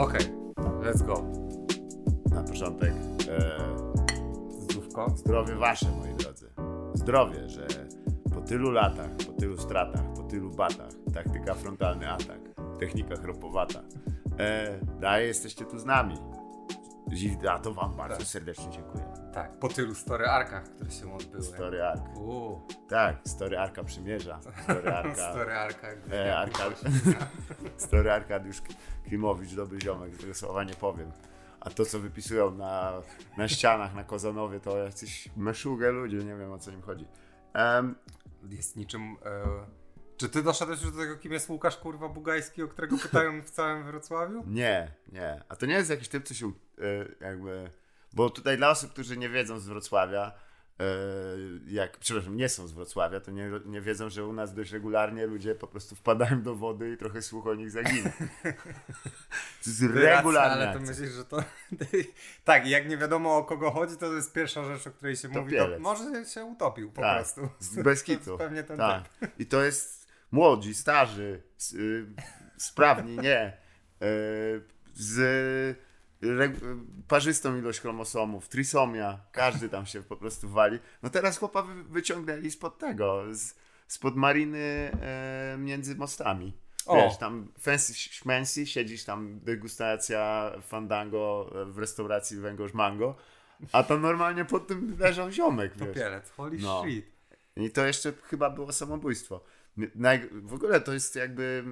Okej, let's go. Na początek e, Zdrówko. zdrowie wasze, moi drodzy. Zdrowie, że po tylu latach, po tylu stratach, po tylu batach, taktyka frontalny atak, technika chropowata, e, daje, jesteście tu z nami. A to wam bardzo Tak. serdecznie dziękuję. Tak, po tylu story arkach, które się odbyły. Story Ark. Uuu, Tak, Story Arka przymierza. Story Arka. story arka. E, Arka Story Arkadiusz Klimowicz, dobry ziomek, tego słowa nie powiem. A to, co wypisują na, na ścianach na Kozanowie, to jacyś meszugę ludzie, nie wiem o co im chodzi. Em, Jest niczym... E... Czy ty doszedłeś już do tego, kim jest Łukasz kurwa Bugajski, o którego pytają w całym Wrocławiu? nie, nie. A to nie jest jakiś typ, co się e, jakby... Bo tutaj dla osób, którzy nie wiedzą z Wrocławia, e, jak, przepraszam, nie są z Wrocławia, to nie, nie wiedzą, że u nas dość regularnie ludzie po prostu wpadają do wody i trochę słuch o nich zaginie. To jest regularnie. Ale to myślisz, że to... tak, jak nie wiadomo o kogo chodzi, to jest pierwsza rzecz, o której się mówi. To może się utopił po Tak, prostu. z- bez kitu. pewnie ten tak. typ. I to jest młodzi, starzy, y, sprawni, nie. Y, z parzystą ilość chromosomów, trisomia, każdy tam się po prostu wali. No teraz chłopa wy- wyciągnęli spod tego, z, spod mariny e, między mostami. O. Wiesz, tam fancy szmensy, siedzisz tam, degustacja fandango w restauracji węgorz mango, a tam normalnie pod tym leżał ziomek, wiesz. Topielec, holy No. shit. I to jeszcze chyba było samobójstwo. W ogóle to jest jakby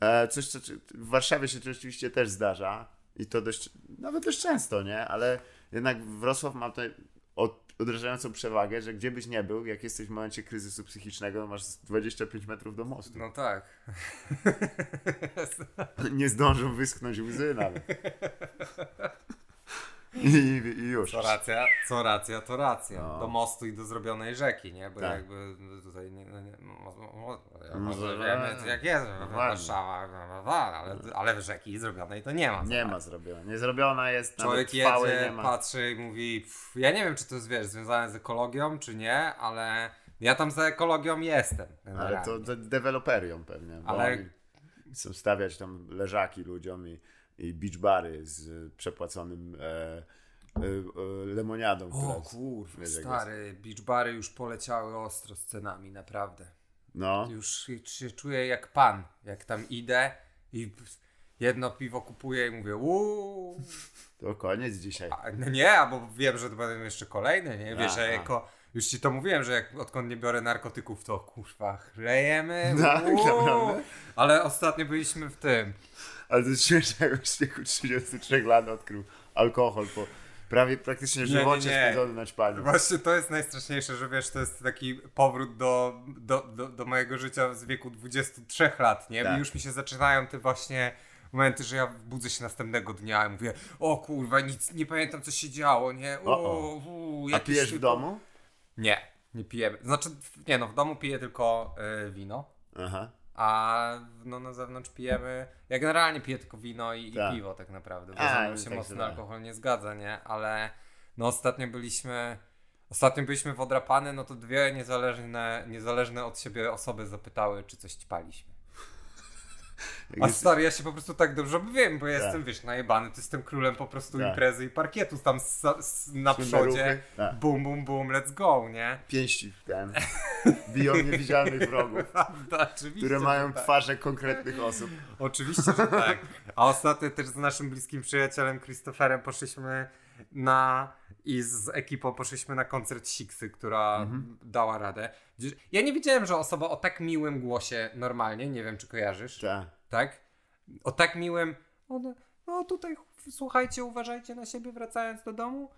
e, coś, co w Warszawie się to rzeczywiście też zdarza i to dość, nawet dość często, nie? Ale jednak Wrocław ma tutaj od, odrażającą przewagę, że gdzie byś nie był, jak jesteś w momencie kryzysu psychicznego, masz 25 metrów do mostu. No tak. Nie zdążą wyschnąć łzy nawet. I, i już. Co racja, co racja, to racja. No. Do mostu i do zrobionej rzeki, nie? Bo Tak. jakby tutaj nie, no nie, mo- No, może no, wiemy no. jak jest. Warszawa, bla, bla, ale, ale rzeki zrobionej to nie ma. Nie zobacz. ma zrobiona. Nie zrobiona jest, Człowiek jedzie, nie ma. patrzy i mówi, pff, ja nie wiem czy to jest wiesz, związane z ekologią czy nie, ale ja tam za ekologią jestem. Ale to de- deweloperią pewnie. Ale- Chcą stawiać tam leżaki ludziom i, i beach bary z przepłaconym e, e, lemoniadą. O kurwa, stary, beach bary już poleciały ostro z cenami, naprawdę. No, Już się, czuję jak pan, jak tam idę i jedno piwo kupuję i mówię uuu. to koniec dzisiaj. A, no nie, albo wiem, że to będą jeszcze kolejne, nie? Wiesz, że jako, już ci to mówiłem, że jak odkąd nie biorę narkotyków, to kurwa, chlejemy, Tak, uuu. naprawdę? Ale ostatnio byliśmy w tym. Ale to jest śmieszne, jak w wieku 33 lat odkrył alkohol po prawie praktycznie nie, żywocie spędzony na ćpaniu. Właśnie to jest najstraszniejsze, że wiesz, to jest taki powrót do, do, do, do mojego życia z wieku 23 lat, nie? Tak. I już mi się zaczynają te właśnie momenty, że ja budzę się następnego dnia i mówię, o kurwa, nic, nie pamiętam co się działo, nie? O, O, u, A pijesz w domu? Nie, nie pijemy. Znaczy, nie no, w domu piję tylko y, wino, Aha. A no, na zewnątrz pijemy, ja generalnie piję tylko wino i, i Tak. piwo tak naprawdę, bo A, ze mną no się tak mocno alkohol nie zgadza, nie? Ale no ostatnio byliśmy, ostatnio byliśmy w Odrapany, no to dwie niezależne, niezależne od siebie osoby zapytały, czy coś ćpaliśmy. Jak A stary, ja się po prostu tak dobrze wiem, bo ja Tak. jestem, wiesz, najebany, to jestem królem po prostu Tak. imprezy i parkietu tam s- s- na Słynne przodzie. Tak. bum, bum, bum, let's go, nie? Pięści w ten. Biją niewidzialnych wrogów, które mają tak. twarze konkretnych osób. Oczywiście, że tak. A ostatnio też z naszym bliskim przyjacielem Christopherem poszliśmy na i z ekipą poszliśmy na koncert Siksy, która Mhm. dała radę. Ja nie wiedziałem, że osoba o tak miłym głosie normalnie, nie wiem czy kojarzysz, Tak. tak? O tak miłym, on, no tutaj słuchajcie, uważajcie na siebie wracając do domu.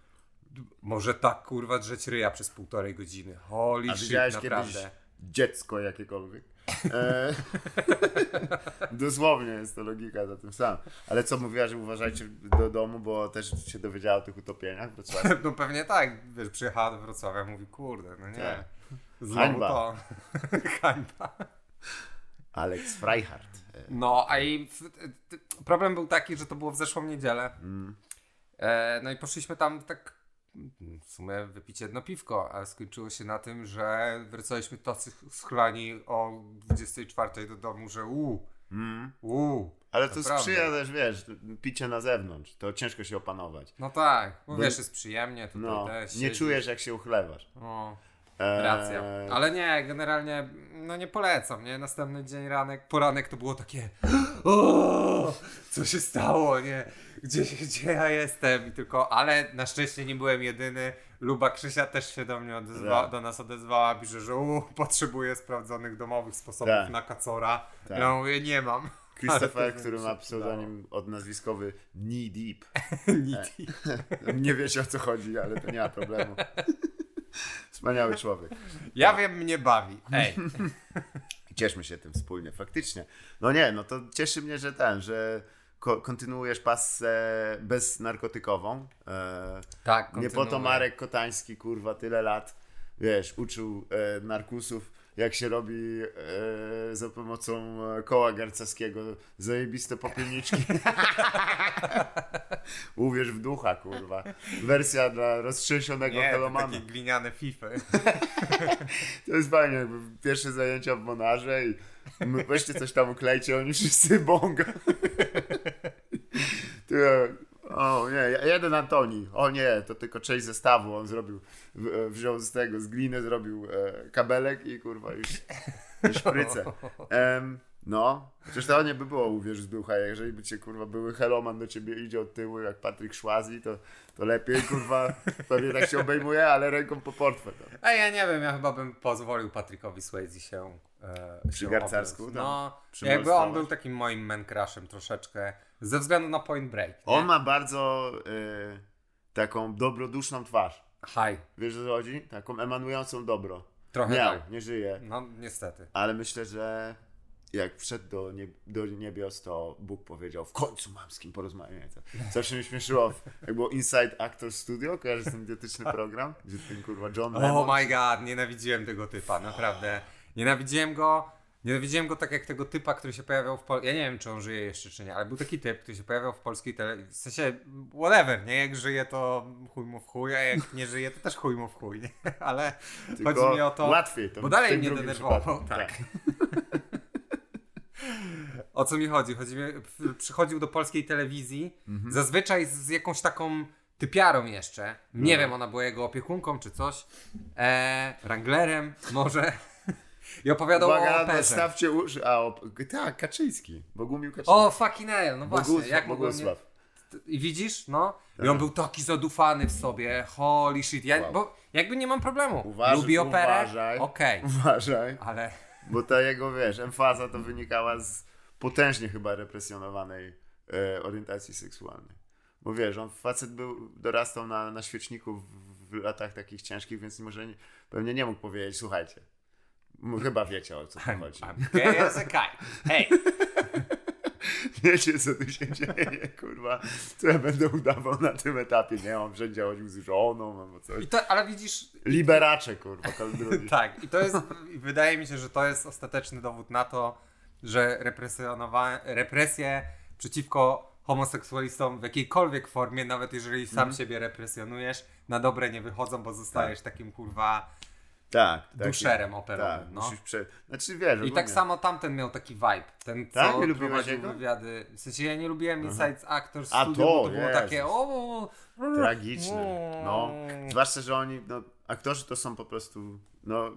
Może tak kurwa drzeć ryja przez półtorej godziny. Holy A shit, widziałeś naprawdę. kiedyś dziecko jakiekolwiek? E, dosłownie jest to logika za tym samym. Ale co mówiła, że uważajcie do domu, bo też się dowiedziała o tych utopieniach. No pewnie tak, wiesz, przyjechała do Wrocławia, mówi, kurde, no nie. Tak. Znowu Hańba. to. Hańba. Alex Freihart. E, No, a i problem był taki, że to było w zeszłą niedzielę. Mm. E, no i poszliśmy tam tak w sumie wypić jedno piwko, ale skończyło się na tym, że wracaliśmy tacy schlani o 24 do domu, że u Mm. Uuu. Ale to Naprawdę. sprzyja też, wiesz, picie na zewnątrz. To ciężko się opanować. No tak, bo Bo- wiesz, jest przyjemnie, tutaj No, też nie czujesz jak się uchlewasz. O, Eee, racja. Ale nie, generalnie, no nie polecam, nie? Następny dzień ranek, poranek to było takie o, co się stało, nie? Gdzie, gdzie ja jestem? I tylko, ale na szczęście nie byłem jedyny. Luba Krzysia też się do mnie odezwała, Tak. do nas odezwała, pisze, że u, potrzebuje sprawdzonych domowych sposobów Tak. na kacora. Tak. Ja mówię, nie mam. Christopher, to który ma pseudonim odnazwiskowy Knee Deep. Niti. Nie wiecie o co chodzi, ale to nie ma problemu. Wspaniały człowiek. Ja wiem, mnie bawi. Ej, cieszmy się tym wspólnie, faktycznie. No nie, no to cieszy mnie, że ten, że ko- kontynuujesz pasę beznarkotykową. E, tak, nie po to. Marek Kotański, kurwa, tyle lat, wiesz, uczył e, narkusów, jak się robi e, za pomocą koła garcarskiego zajebiste popielniczki. Uwierz w ducha, kurwa. Wersja dla roztrzęsionego Nie, helomana. takie gliniane fify. To jest fajnie, jakby pierwsze zajęcia w Monarze i my- weźcie coś tam uklejcie, oni wszyscy bonga. O nie, jeden Antoni, o nie, to tylko część zestawu, on zrobił, wziął z tego, z gliny zrobił e, kabelek i kurwa już, szprycę. Em, no, przecież to nie by było uwierz w ducha, jeżeli by cię kurwa były heloman do ciebie idzie od tyłu jak Patryk Szłazi, to, to lepiej kurwa, pewnie tak się obejmuje, ale ręką po portfel. No. A ja nie wiem, ja chyba bym pozwolił Patrykowi Swayze się. E, Przy garcarsku No, jakby on był takim moim man crushem troszeczkę. Ze względu na Point Break. Nie? On ma bardzo y, taką dobroduszną twarz. Haj, Wiesz o co chodzi? Taką emanującą dobro. trochę Miał, tak. nie żyje. No niestety. Ale myślę, że jak wszedł do, nie, do niebios, to Bóg powiedział, w końcu mam z kim porozmawiać. Zawsze mnie śmieszyło, jak było Inside Actor Studio, kojarzysz ten idiotyczny program? Gdzie ten kurwa John. Oh my god, nienawidziłem tego typa, naprawdę. Nienawidziłem go. Nienawidziłem go tak jak tego typa, który się pojawiał w Polsce. Ja nie wiem, czy on żyje jeszcze, czy nie, ale był taki typ, który się pojawiał w polskiej telewizji. W sensie, whatever, nie? Jak żyje, to chuj mu w chuj, a jak nie żyje, to też chuj mu w chuj, nie? Ale Tylko chodzi mi o to. łatwiej to Bo dalej mnie denerwował. przypadku. Tak. O co mi chodzi? chodzi mi, przychodził do polskiej telewizji, Mhm. zazwyczaj z, jakąś taką typiarą jeszcze. Nie No. wiem, ona była jego opiekunką czy coś. E, wranglerem może. I opowiadał o Uwaga, operze. stawcie uszy. A, o, tak, Kaczyński. Bogumił Kaczyński. O, fucking hell, no właśnie. Bogusław, jak. Bogusław. I widzisz, no. I Tak. on był taki zadufany w sobie. Holy shit. Ja, Wow. Bo jakby nie mam problemu. Uważaj, Lubi operę? uważaj. Okej. Uważaj. Ale Bo ta jego, wiesz, emfaza to wynikała z potężnie chyba represjonowanej e, orientacji seksualnej. Bo wiesz, on facet był, dorastał na, na świeczniku w, w latach takich ciężkich, więc może nie, pewnie nie mógł powiedzieć, słuchajcie, chyba wiecie o co tu chodzi. I'm gay as a kite. Hej. Wiecie co tu się dzieje, kurwa, co ja będę udawał na tym etapie, nie, on wszędzie chodził z żoną albo coś. To, ale widzisz, Liberacze, kurwa, to drugi. Tak, i to jest, wydaje mi się, że to jest ostateczny dowód na to, że represje przeciwko homoseksualistom w jakiejkolwiek formie, nawet jeżeli sam Mhm. siebie represjonujesz, na dobre nie wychodzą, bo zostajesz takim kurwa. Tak, tak. Duszerem operowym, Tak, no. musisz prze... Znaczy wiesz, I tak samo tamten miał taki vibe. Ten, Tak? co Nie lubiłeś prowadził wywiady. W sensie ja nie lubiłem Inside Actors A Studio, to, bo to było Jezus. takie o, tragiczne. No, zwłaszcza, że oni, no, aktorzy to są po prostu, no,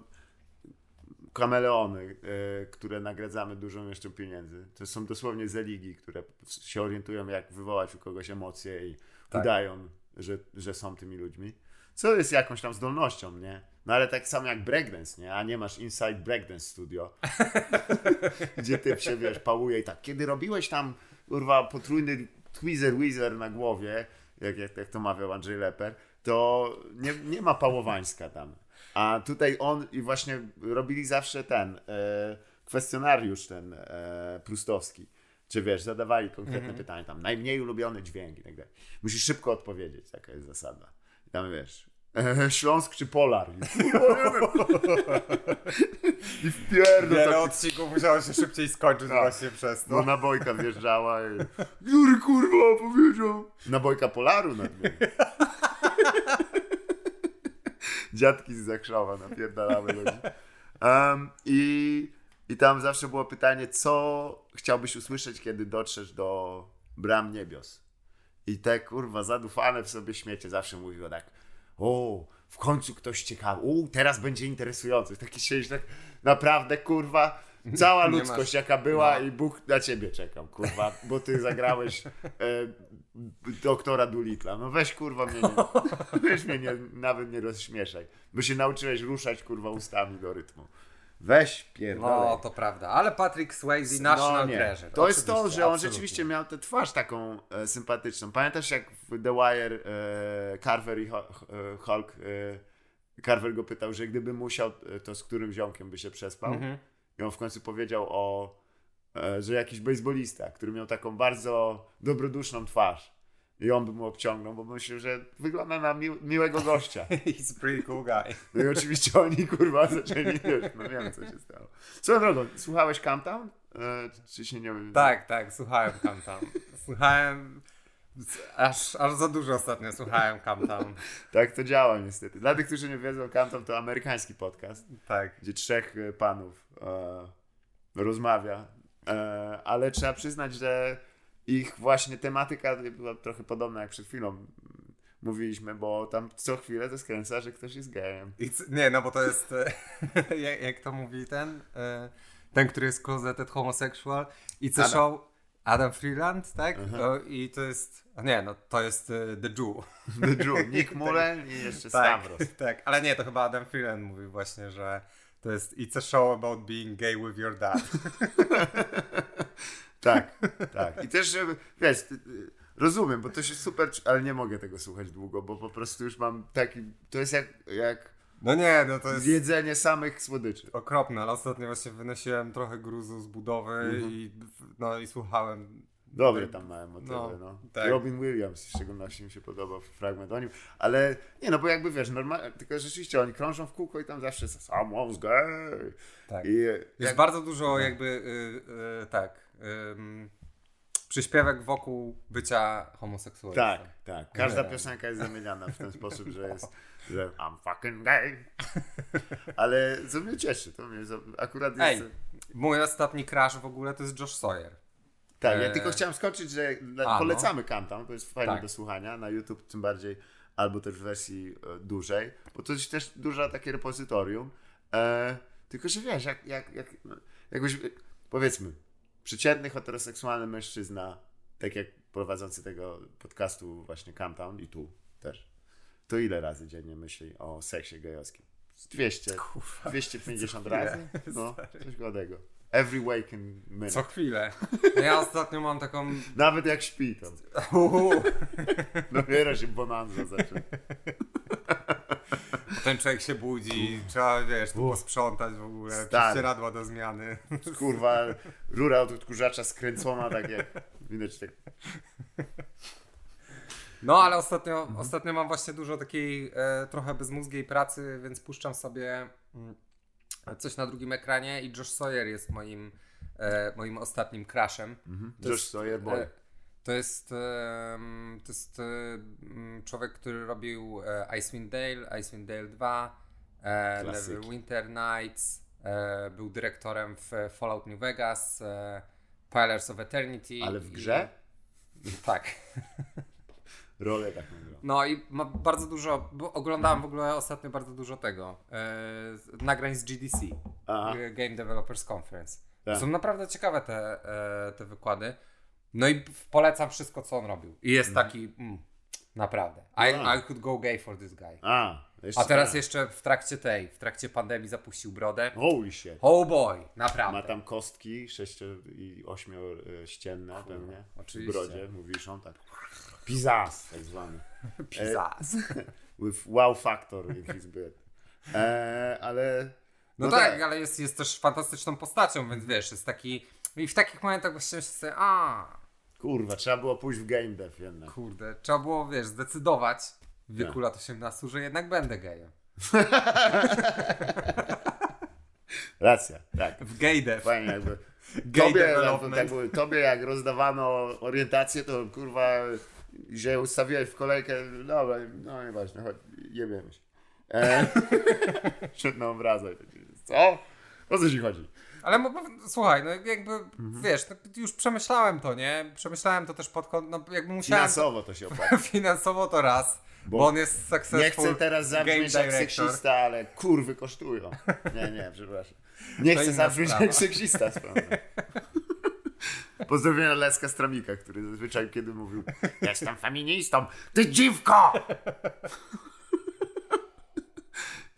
kameleony, e, które nagradzamy dużą jeszcze pieniędzy. To są dosłownie zeligi, które się orientują, jak wywołać u kogoś emocje i Tak. udają, że, że są tymi ludźmi. Co jest jakąś tam zdolnością, nie? No ale tak samo jak breakdance, nie? A nie masz Inside Breakdance Studio, gdzie typ się, wiesz, pałuje i tak, kiedy robiłeś tam, kurwa, potrójny tweezer weezer na głowie, jak, jak, jak to mawiał Andrzej Leper, to nie, nie ma pałowańska tam. A tutaj on i właśnie robili zawsze ten e, kwestionariusz ten e, prustowski. Czy wiesz, zadawali konkretne pytania tam, najmniej ulubiony dźwięk i tak dalej. Musisz szybko odpowiedzieć, taka jest zasada. I tam wiesz, e, Śląsk czy Polar? I, wpierdol Wiele taki odcinków musiało się szybciej skończyć Tak. właśnie przez to. no nabojka wjeżdżała i... Który kurwa powiedział? Nabojka Polaru na. Dziadki z Zakrzowa napierdalały ludzi. Um, I I tam zawsze było pytanie, co chciałbyś usłyszeć, kiedy dotrzesz do bram niebios. I te kurwa zadufane w sobie śmiecie zawsze mówiło tak, o, w końcu ktoś ciekawy, o, teraz będzie interesujący. Taki siedzisz tak, naprawdę kurwa, cała ludzkość jaka była no. i Bóg na ciebie czekał, kurwa, bo ty zagrałeś e, doktora Dulitla. No weź kurwa mnie, nie, weź mnie nie, nawet nie rozśmieszaj, bo się nauczyłeś ruszać kurwa ustami do rytmu. Weź pierdolę. No, to prawda. Ale Patrick Swayze, National No. Treasure. To jest to, że on absolutnie. rzeczywiście miał tę twarz taką e, sympatyczną. Pamiętasz jak w The Wire e, Carver i Ho- e, Hulk e, Carver go pytał, że gdyby musiał, e, to z którym ziomkiem by się przespał? Mhm. I on w końcu powiedział o, e, że jakiś bejsbolista, który miał taką bardzo dobroduszną twarz. I on by mu obciągnął, bo myślał, że wygląda na mił, miłego gościa. He's pretty cool guy. No i oczywiście oni kurwa zaczęli, wiesz, no wiem co się stało. Swoją drogą, słuchałeś Countdown? E, czy się nie... Tak, tak, słuchałem Countdown. Słuchałem... Aż, aż za dużo ostatnio słuchałem Countdown. Tak to działa niestety. Dla tych, którzy nie wiedzą, Countdown to amerykański podcast, Tak. gdzie trzech e, panów e, rozmawia, e, ale trzeba przyznać, że ich właśnie tematyka była trochę podobna jak przed chwilą mówiliśmy, bo tam co chwilę to skręca, że ktoś jest gejem. Nie, no bo to jest... e, jak, jak to mówi ten? e, Ten, który jest closeted homosexual. I co Adam. show... Adam Freeland, tak? O, I to jest... Nie, no to jest e, The Jew. The Jew, Nick Mullen i jeszcze Tak, Stavros. tak, ale nie, to chyba Adam Freeland mówił właśnie, że to jest It's a show about being gay with your dad. Tak, tak. I też, wiesz, rozumiem, bo to się super, ale nie mogę tego słuchać długo, bo po prostu już mam taki, to jest jak, jak No nie, no to jest jedzenie samych słodyczy. okropne, ale ostatnio właśnie wynosiłem trochę gruzu z budowy Mhm. i no i słuchałem. Dobre tam mają motywy, no. No, tak. Robin Williams w szczególności mi się podobał fragment o nim, ale nie no, bo jakby wiesz, normalnie, tylko rzeczywiście oni krążą w kółko i tam zawsze someone's gay. Tak. I Jest jak, bardzo dużo jakby y, y, tak ym, przyśpiewek wokół bycia homoseksualistą. tak, tak. Każda Nie. piosenka jest zamieniana w ten sposób, że jest, że I'm fucking gay. Ale co mnie cieszy, to mnie akurat jest... Ej, mój ostatni crash w ogóle to jest Josh Sawyer. Tak, ja Eee. tylko chciałem skończyć, że A, no. polecamy Countdown, to jest fajnie Tak. do słuchania na YouTube, tym bardziej, albo też w wersji e, dużej, bo to jest też duże takie repozytorium. E, tylko, że wiesz, jak, jak, jak no, jakbyś, e, powiedzmy, przeciętny heteroseksualny mężczyzna, tak jak prowadzący tego podcastu właśnie Countdown i tu też, to ile razy dziennie myśli o seksie gejowskim? Z 200, 250 chwilę, razy? No, stary. coś godnego. Every waking minute. Co chwilę. Ja ostatnio mam taką. Nawet jak śpi to. Uhu. Dopiero się bonanza zaczyna. Ten człowiek się budzi, trzeba wiesz, tu posprzątać w ogóle, prześcieradła do zmiany. Kurwa, rura od odkurzacza skręcona, tak jak widać tak. No, ale ostatnio, ostatnio mam właśnie dużo takiej e, trochę bezmózgiej pracy, więc puszczam sobie mm, coś na drugim ekranie i Josh Sawyer jest moim, e, moim ostatnim crashem. To Josh Sawyer Boy. e, To jest, to jest e, człowiek, który robił e, Icewind Dale, Icewind Dale 2, e, Klasyki. Neverwinter Nights, był dyrektorem w Fallout New Vegas, Pillars of Eternity. Ale w i- grze? Tak. Rolę taką grał. No i ma bardzo dużo, bo oglądałem w ogóle ostatnio bardzo dużo tego, nagrań z GDC, Aha. Game Developers Conference. Tak. Są naprawdę ciekawe te, te wykłady. No i polecam wszystko, co on robił. I jest taki, mm, naprawdę. I. I could go gay for this guy. A, A teraz tak. jeszcze w trakcie tej, w trakcie pandemii zapuścił brodę. Holy shit. Oh boy, naprawdę. Ma tam kostki 6 i 8 ścienne pewnie. oczywiście. W brodzie, mówisz on tak. Pizas, tak zwany. Pizas. With wow factor in his beard. E, ale. No, tak, ale jest, jest też fantastyczną postacią, więc wiesz, jest taki... I w takich momentach właśnie sobie, a Kurwa, trzeba było pójść w game dev jednak. Kurde, trzeba było, wiesz, zdecydować w wieku Tak. lat 18, że jednak będę gejem. Racja, tak. W gay dev. Fajnie jakby. Gay Tobie, tak, tobie jak rozdawano orientację, to kurwa, że ustawiłeś w kolejkę, dobra, no nieważne, chodź, jebiemy się. E, Szedł na. Co? O co ci chodzi? Ale słuchaj, no jakby, Mhm. wiesz, no, już przemyślałem to, nie? Przemyślałem to też pod kątem, no jakby musiałem... Finansowo to się opłaca. Finansowo to raz, bo, Bo on jest successful Nie chcę teraz zabrzmieć jak seksista, ale kurwy kosztują. Nie, nie, przepraszam. Nie chcę zabrzmieć sprawa. jak seksista. Pozdrowienia Leska Stramika, który zazwyczaj kiedy mówił Jestem feministą, ty dziwko!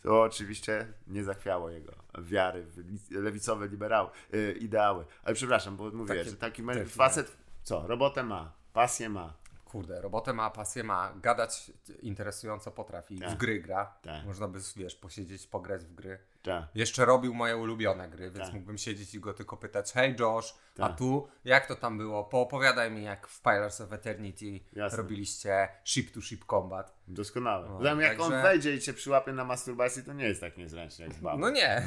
To oczywiście nie zachwiało jego wiary w lewicowe liberały, y, ideały. Ale przepraszam, bo mówię, Takie że taki facet, co, robotę ma, pasję ma. Kurde, robotę ma, pasję ma, gadać interesująco potrafi, Tak. w gry gra. Tak. Można by, wiesz, posiedzieć, pograć w gry. Tak. Jeszcze robił moje ulubione gry, więc Tak. mógłbym siedzieć i go tylko pytać, hej Josh, a Tak. tu jak to tam było? Poopowiadaj mi, jak w Pillars of Eternity Jasne. robiliście ship-to-ship combat. Doskonale. No, Zatem jak on także- wejdzie i cię przyłapie na masturbacji, to nie jest tak niezręcznie jak z babą. No nie.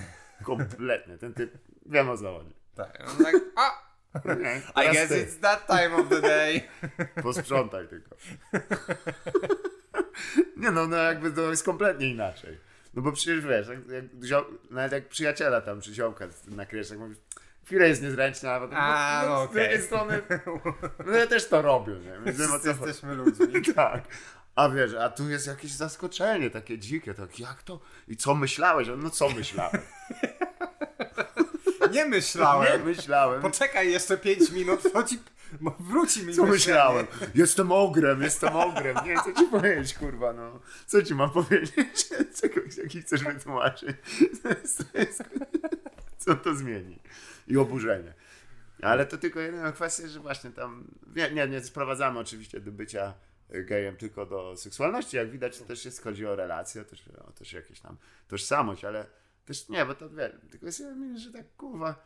Kompletnie. Ten typ, wiem o co chodzi. Tak. I'm like, a, I guess ty. it's that time of the day. Posprzątaj tylko. nie no, no jakby to jest kompletnie inaczej. No bo przecież wiesz, jak, jak nawet jak przyjaciela tam, czy ziomka nakryjesz, tak mówisz, chwilę jest niezręczna, a potem, A, no, no z drugiej strony, no ja też to robię, nie? Więc wiem o co jesteśmy ludźmi. Tak. A wiesz, a tu jest jakieś zaskoczenie, takie dzikie, tak jak to? I co myślałeś? No co myślałem? Nie Nie myślałem. myślałem. Poczekaj jeszcze 5 minut, to ci wróci mi Co myślenie. myślałem? Jestem ogrem, jestem ogrem. Nie, co ci powiedzieć, kurwa, no. Co ci mam powiedzieć? Czego, jaki chcesz wytłumaczyć? Co to zmieni? I oburzenie. Ale to tylko jedna kwestia, że właśnie tam, nie, nie, nie sprowadzamy oczywiście do bycia gejem tylko do seksualności. Jak widać, to też jest, chodzi o relacje, też, o też jakieś tam tożsamość, ale też nie, bo to wie, tylko jest, że tak kurwa,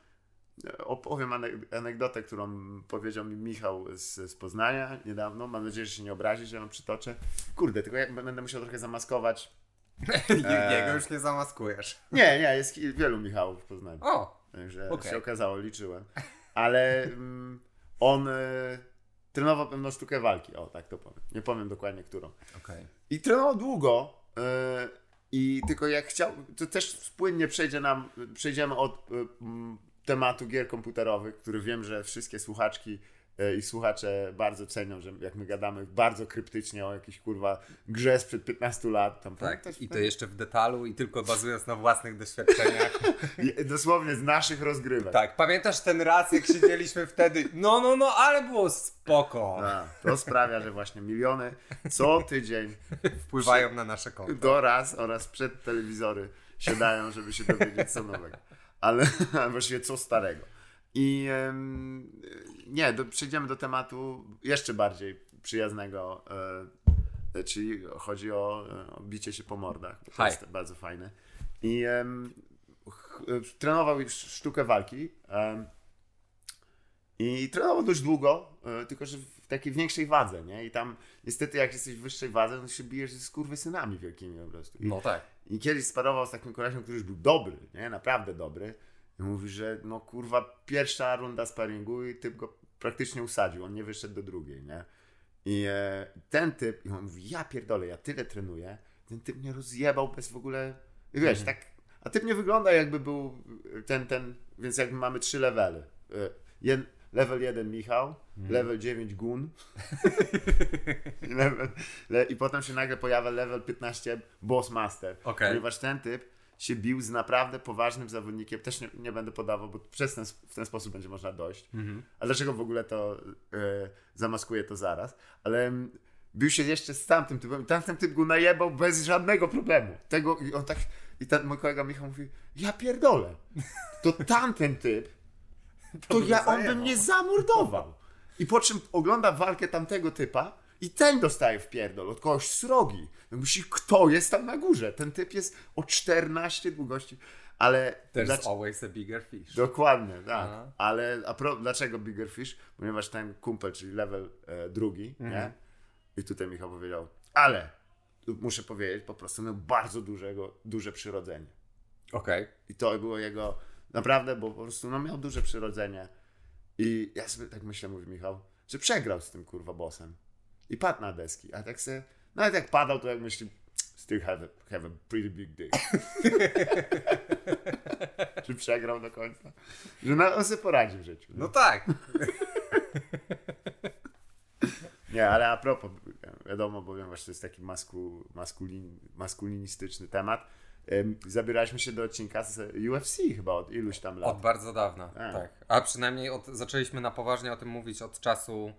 opowiem anegdotę, którą powiedział mi Michał z, z Poznania niedawno. Mam nadzieję, że się nie obrazi, że ją przytoczę. Kurde, tylko ja będę musiał trochę zamaskować. Jego już nie zamaskujesz. Nie, nie, jest wielu Michałów w Poznaniu. O, Także Okej. się okazało, liczyłem. Ale mm, on e, trenował pewną sztukę walki. O, tak to powiem. Nie powiem dokładnie, którą. okej. I trenował długo. e, I tylko jak chciał, to też płynnie przejdzie nam, przejdziemy od m, tematu gier komputerowych, który wiem, że wszystkie słuchaczki i słuchacze bardzo cenią, że jak my gadamy bardzo kryptycznie o jakiejś kurwa grze sprzed 15 lat. Tam, Tak, pamiętasz? i to jeszcze w detalu i tylko bazując na własnych doświadczeniach. Dosłownie z naszych rozgrywek. tak, pamiętasz ten raz, jak siedzieliśmy wtedy? No, no, no, ale było spoko. A, to sprawia, że właśnie miliony co tydzień Wpływają na nasze konto. do raz oraz przed telewizory siadają, żeby się dowiedzieć co nowego. Ale właściwie co starego. I nie, do, przejdziemy do tematu jeszcze bardziej przyjaznego, e, czyli chodzi o, e, o bicie się po mordach. To jest bardzo fajne. I e, trenował już sztukę walki. i trenował dość długo, tylko że w takiej większej wadze, nie? I tam niestety jak jesteś w wyższej wadze, to się bijesz z kurwysynami wielkimi po prostu. I, No tak. I kiedyś sparował z takim kolesiem, który już był dobry, nie? Naprawdę dobry. I mówi, że no kurwa, pierwsza runda sparingu i typ go praktycznie usadził, on nie wyszedł do drugiej, nie? I e, ten typ, i on mówi, ja pierdolę, ja tyle trenuję, ten typ mnie rozjebał bez w ogóle, i wiesz, tak, a typ nie wygląda jakby był ten, ten, więc jakby mamy trzy levely. E, Jed, level 1 Michał, level 9 Gun, i, level, le, i potem się nagle pojawia level 15 Boss Master, Okej. ponieważ ten typ się bił z naprawdę poważnym zawodnikiem, też nie, nie będę podawał, bo przez ten, w ten sposób będzie można dojść. A dlaczego w ogóle to e, zamaskuję to zaraz? Ale mm, bił się jeszcze z tamtym typem. Tamten typ go najebał bez żadnego problemu. Tego, I on tak, i ten mój kolega Michał mówi, ja pierdolę. To tamten typ, to, by ja, on by mnie zamordował. I po czym ogląda walkę tamtego typa i ten dostaje w pierdol od kogoś srogi. No Myśli, kto jest tam na górze? Ten typ jest o 14 długości. Ale There's dlaczego- always a bigger fish. Dokładnie, tak. Aha. Ale a pro, dlaczego Bigger Fish? Ponieważ ten kumpel, czyli level e, drugi, Mhm. nie? I tutaj Michał powiedział, ale muszę powiedzieć, po prostu miał bardzo dużego, duże przyrodzenie. Okej. I to było jego, naprawdę, bo po prostu no, miał duże przyrodzenie. I ja sobie tak myślę, mówi Michał, że przegrał z tym kurwa bossem. I padł na deski. A tak se, nawet jak padał, to jak myśli, still have a, have a pretty big dick. Czy przegrał do końca? Że na, on sobie poradzi w życiu. No tak. Nie, ale a propos, wiadomo, bowiem właśnie to jest taki masku, maskulin, maskulinistyczny temat. Em, Zabieraliśmy się do odcinka z UFC chyba od iluś tam lat. Od bardzo dawna, Tak. tak. A przynajmniej od, zaczęliśmy na poważnie o tym mówić od czasu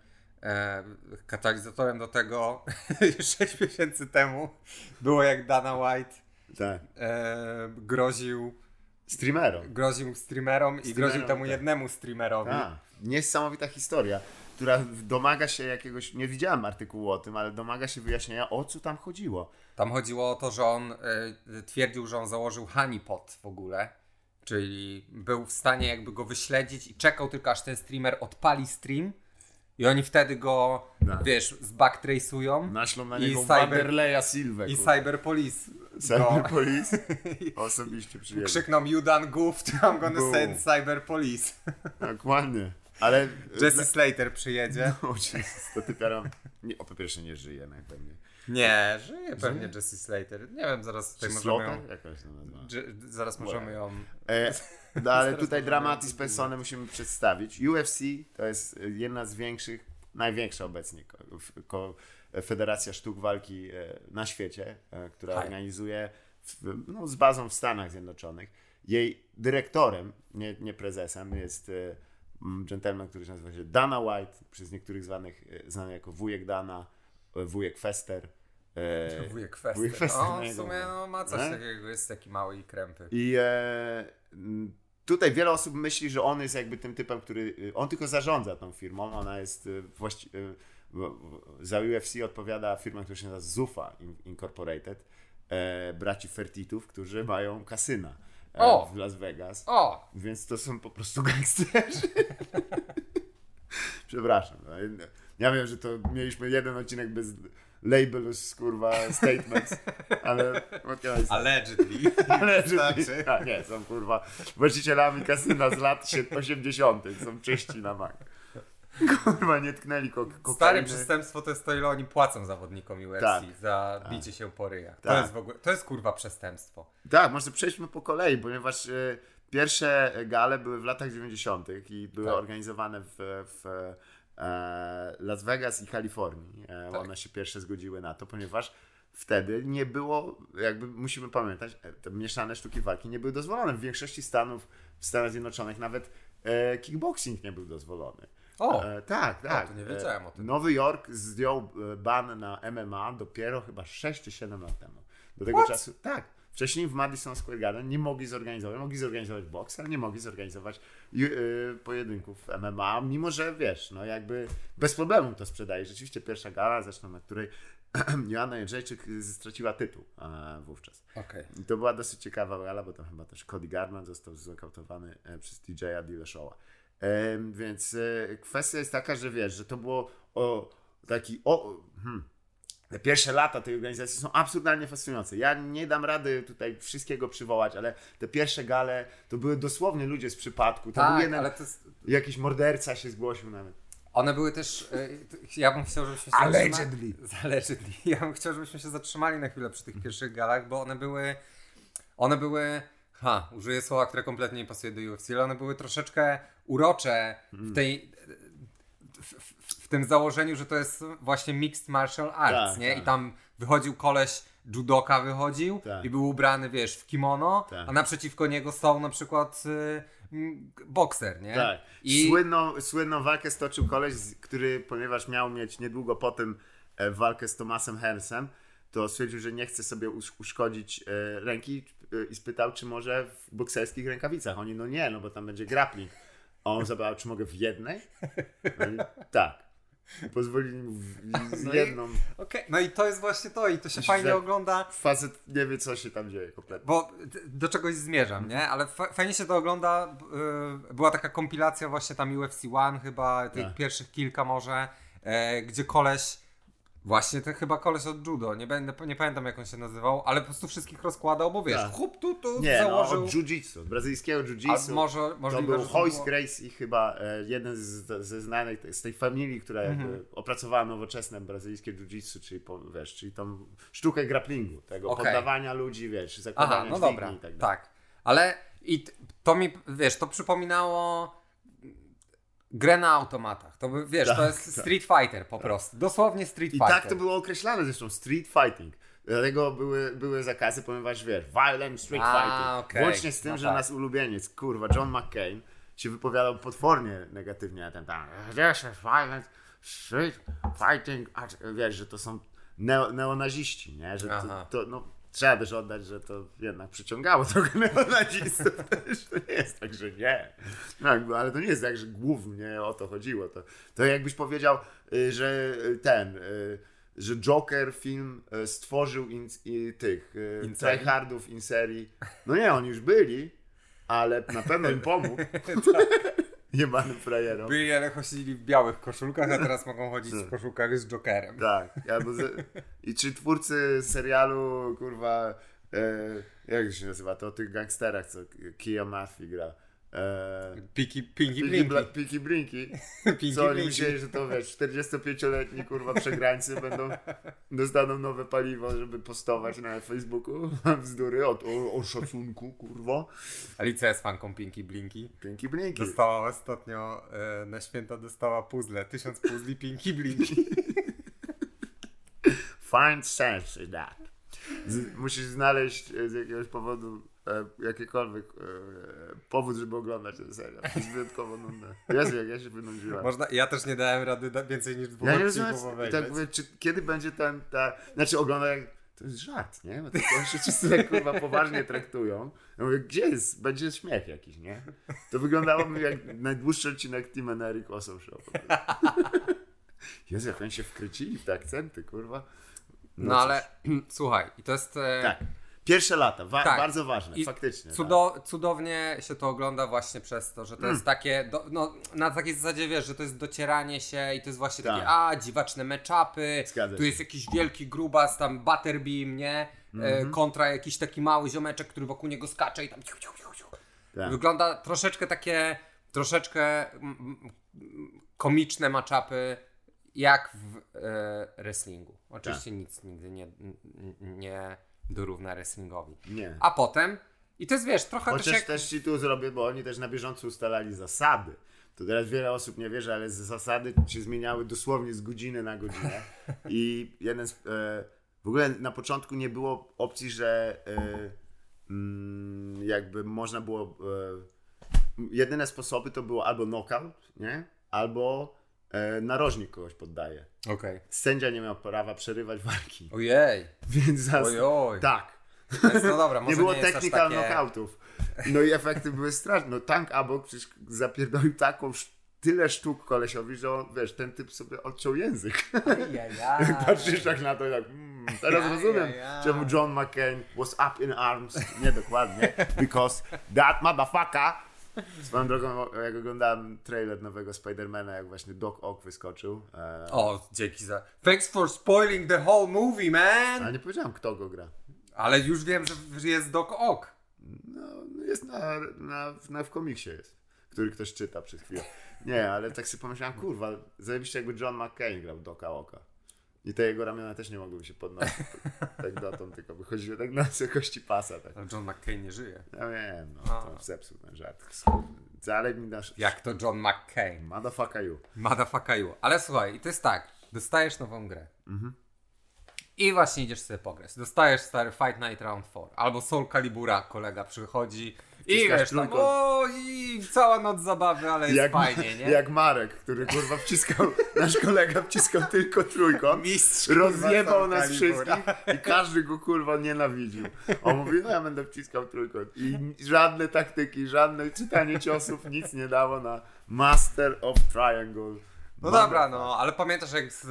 katalizatorem do tego 6 miesięcy temu było jak Dana White Tak. e, groził, Streamerom. groził streamerom i Streamerom, groził temu tak. jednemu streamerowi. Tak. Niesamowita historia, która domaga się jakiegoś, nie widziałem artykułu o tym, ale domaga się wyjaśnienia, o co tam chodziło. Tam chodziło o to, że on e, twierdził, że on założył honeypot w ogóle. Czyli był w stanie jakby go wyśledzić i czekał tylko aż ten streamer odpali stream i oni wtedy go, Tak. wiesz, zbacktrace'ują Naślą na niego cyber- Wanderleya Silvę. i kurwa. Cyber Police Cyber go Police osobiście przyjęli. krzykną You done goofed, I'm gonna Boom. send Cyber Police. Dokładnie. Ale... Jesse Slater przyjedzie. O, Jesus, to typiara... Nie, o, po pierwsze nie żyje najpewniej. Nie, żyje pewnie Jesse Slater. Nie wiem, zaraz tutaj Czy możemy ją... Jakaś Zaraz możemy ją... E, no ale tutaj z Persony musimy przedstawić. UFC to jest e, jedna z większych, największa obecnie federacja sztuk walki e, na świecie, e, która Tak. organizuje w, no, z bazą w Stanach Zjednoczonych. Jej dyrektorem, nie, nie prezesem, jest gentleman, który nazywa się Dana White, przez niektórych zwanych, znany jako wujek Dana, wujek Fester. E, Wujek Fester. Wujek Fester, no w sumie no, ma coś Nie? takiego, jest taki mały i krępy. I e, tutaj wiele osób myśli, że on jest jakby tym typem, który. y, On tylko zarządza tą firmą. Ona jest y, właści- y, za UFC odpowiada firma, która się nazywa Zufa In- Incorporated, e, braci Fertitów, którzy mają kasyna e, O! w Las Vegas. O! Więc to są po prostu gangsterzy. Przepraszam. no, Ja wiem, że to mieliśmy jeden odcinek bez labelus, kurwa, statements, ale... Allegedly. Że Znaczy? a nie, są kurwa właścicielami kasyna z lat sie- 80. Są czyści na mak. Kurwa, nie tknęli kok Stare kokainy. przestępstwo to jest to, ile oni płacą zawodnikom UFC Tak. za bicie się po ryjach. To Tak. jest w ogóle, to jest kurwa przestępstwo. Tak, może przejdźmy po kolei, ponieważ e, pierwsze gale były w latach 90. i były Tak. organizowane w, w Las Vegas i Kalifornii. E, Tak. One się pierwsze zgodziły na to, ponieważ wtedy nie było, jakby musimy pamiętać, e, te mieszane sztuki walki nie były dozwolone. W większości stanów w Stanach Zjednoczonych nawet e, kickboxing nie był dozwolony. O! E, tak, tak. to nie wiedziałem o tym. E, Nowy Jork zdjął e, ban na MMA dopiero chyba 6 czy 7 lat temu. Do tego What? czasu, tak. Wcześniej w Madison Square Garden nie mogli zorganizować, mogli zorganizować boks, ale nie mogli zorganizować ju- y, pojedynków MMA, mimo że wiesz, no jakby bez problemu to sprzedaje. Rzeczywiście pierwsza gala, zresztą na której Joanna Jędrzejczyk straciła tytuł e, wówczas. Okej. I to była dosyć ciekawa gala, bo tam chyba też Cody Garbrandt został znokautowany e, przez TJ'a Dillashawa. Więc e, kwestia jest taka, że wiesz, że to było o, taki o, hmm, te pierwsze lata tej organizacji są absurdalnie fascynujące. Ja nie dam rady tutaj wszystkiego przywołać, ale te pierwsze gale to były dosłownie ludzie z przypadku. Był Tak, jeden, ale to jest, jakiś morderca się zgłosił nawet. one były też, y, ja bym chciał, żebyśmy się Allegedly. zatrzymali-. Ja bym chciał, żebyśmy się zatrzymali na chwilę przy tych pierwszych galach, bo one były, one były, ha, użyję słowa, które kompletnie nie pasuje do UFC, ale one były troszeczkę urocze w tej, w, w, tym założeniu, że to jest właśnie mixed martial arts, Tak, nie? tak. I tam wychodził koleś, judoka wychodził Tak. i był ubrany, wiesz, w kimono, Tak. a naprzeciwko niego stał na przykład y, bokser, nie? Tak. I Słynną, słynną walkę stoczył koleś, który, ponieważ miał mieć niedługo po tym e, walkę z Tomasem Hersem, to stwierdził, że nie chce sobie usz- uszkodzić e, ręki e, i spytał, czy może w bokserskich rękawicach. Oni, no nie, no bo tam będzie grappling. A on zapytał, czy mogę w jednej? Oni, tak. Pozwolili mu w, No i- jedną. Okej, no i to jest właśnie to i to się Myślę, fajnie ogląda, Facet nie wie, co się tam dzieje kompletnie. bo do czegoś zmierzam, nie? Ale fa- fajnie się to ogląda. y, była taka kompilacja właśnie tam UFC One chyba, tych Tak. pierwszych kilka może, e, gdzie koleś, właśnie ten chyba koleś od judo, nie, będę, nie pamiętam jak on się nazywał, ale po prostu wszystkich rozkładał, bo wiesz, Tak. chup tu tu Nie, no, założył, od jiu-jitsu, od brazylijskiego a jiu-jitsu. może, To był Hoist było- Grace i chyba e, jeden z, ze znanych z tej familii, która jakby Mhm. opracowała nowoczesne brazylijskie jiu-jitsu, czyli, po, wiesz, czyli tą sztukę grapplingu, tego Okej. poddawania ludzi, wiesz, Aha, zakładania no dźwigni dobra, i tak dalej. tak. Ale i, to mi, wiesz, to przypominało grę na automatach. To by, wiesz, to Tak, jest tak. Street Fighter po prostu. Dosłownie Street I Fighter. tak to było określane zresztą, street fighting. Dlatego były, były zakazy, ponieważ wiesz, violent street A, fighting. okej. Łącznie z tym, No że tak. nasz ulubieniec, kurwa, John McCain, się wypowiadał potwornie negatywnie na ten tam. Is violent street fighting. A, wiesz, że to są neo, neonaziści, nie? Że to, to, no, trzeba też oddać, że to jednak przyciągało trochę neonazistów. To nie jest tak, że nie. No, ale to nie jest tak, że głównie o to chodziło. To, to jakbyś powiedział, y, że y, ten, y, że Joker film stworzył in, i tych Inceli? tryhardów in serii. No nie, oni już byli, ale na pewno im pomógł. Jebanym frajerom. Byli, ale chodzili w białych koszulkach, a teraz mogą chodzić w koszulkach z Jokerem. Tak. Z, I czy twórcy serialu, kurwa, e, jak się nazywa, to o tych gangsterach, co Kia Murphy gra. E, Piki, Piki, Blinky. Bla- Piki Blinki. Co oni myśleli, że to wiesz, 45-letni kurwa przegrańcy będą, dostaną nowe paliwo, żeby postować na Facebooku bzdury o, o, o szacunku, kurwa. Alicja jest fanką Pinky Blinky. Pinki Blinki. Dostała ostatnio, e, na święta dostała puzzle. Tysiąc puzli Pinky Blinky. Find sense in that. Z, musisz znaleźć e, z jakiegoś powodu jakikolwiek e, powód, żeby oglądać ten serial. To jest wyjątkowo nudne. Jezu, jak ja się wynudziłem. Można, ja też nie dałem rady więcej niż dwóch Ja nie rozumiem, tak mówię, czy, kiedy będzie ten, ta, znaczy oglądam jak, to jest żart, nie? Bo to się wszyscy tak kurwa poważnie traktują. Ja mówię, gdzie jest, będzie śmiech jakiś, nie? To wyglądało mi jak najdłuższy odcinek Team and Eric Awesome Show. Jezu, jak oni się wkrycili w te akcenty, kurwa. No, cóż. ale słuchaj, i to jest... E, Tak. Pierwsze lata, wa- Tak. bardzo ważne, I faktycznie. Cudo, Cudownie się to ogląda właśnie przez to, że to Mm. jest takie, do, no, na takiej zasadzie wiesz, że to jest docieranie się i to jest właśnie Tak. takie, a dziwaczne meczapy, tu jest jakiś wielki grubas, tam Butterbeam, nie? Mhm. E, kontra jakiś taki mały ziomeczek, który wokół niego skacze i tam ciu, ciu, ciu, ciu. Tak. Wygląda troszeczkę takie, troszeczkę mm, mm, komiczne maczapy jak w e, wrestlingu. Oczywiście Tak. nic nigdy nie, nie dorówna wrestlingowi. Nie. A potem, i to jest wiesz, trochę też Chociaż jak... też ci tu zrobię, bo oni też na bieżąco ustalali zasady. To teraz wiele osób nie wierzy, ale z- zasady się zmieniały dosłownie z godziny na godzinę. I jeden z, e, w ogóle na początku nie było opcji, że e, mm, jakby można było. E, jedyne sposoby to było albo knockout, nie? Albo narożnik kogoś poddaje. Okej. Sędzia nie miał prawa przerywać walki. Ojej, Więc zas... ojoj. tak. Więc no dobra, może nie było nie takie... knockoutów. No i efekty były straszne. No Tank Abok przecież zapierdolił taką tyle sztuk kolesiowi, że on, wiesz, ten typ sobie odciął język. Ajajaj. Patrzysz tak na to i tak, mm, teraz Ja, rozumiem, ja, ja. czemu John McCain was up in arms. Nie dokładnie, because that motherfucker Swoją drogą, jak oglądałem trailer nowego Spidermana, jak właśnie Doc Ock wyskoczył. E, O, dzięki za... Thanks for spoiling the whole movie, man! ale nie powiedziałem, kto go gra. Ale już wiem, że jest Doc Ock. No, jest na, na, na, w komiksie jest, który ktoś czyta przez chwilę. Nie, ale tak sobie pomyślałem, kurwa, zajebiście jakby John McCain grał Doka Oka. I te jego ramiona też nie mogłyby się podnosić tak, dotąd, tylko by chodziły tak na wysokości pasa. Tak. Ale John McCain nie żyje. Ja wiem, no, to zepsuł ten żart. Ale mi dasz... Jak to John McCain? Motherfucker you. Motherfucker you. Ale słuchaj, i to jest tak, dostajesz nową grę. I właśnie idziesz sobie pograć. Dostajesz stary Fight Night Round 4. Albo Soul Calibura kolega przychodzi i wiesz tam, trójkąt. o i cała noc zabawy, ale jest Jak, fajnie, nie? jak Marek, który kurwa wciskał, nasz kolega wciskał tylko trójkąt. Mistrz, Rozjebał nas Soul Calibura. wszystkich i każdy go kurwa nienawidził. On mówi, no ja będę wciskał trójkąt. I żadne taktyki, żadne czytanie ciosów nic nie dało na Master of Triangle. No dobra, no, ale pamiętasz jak z,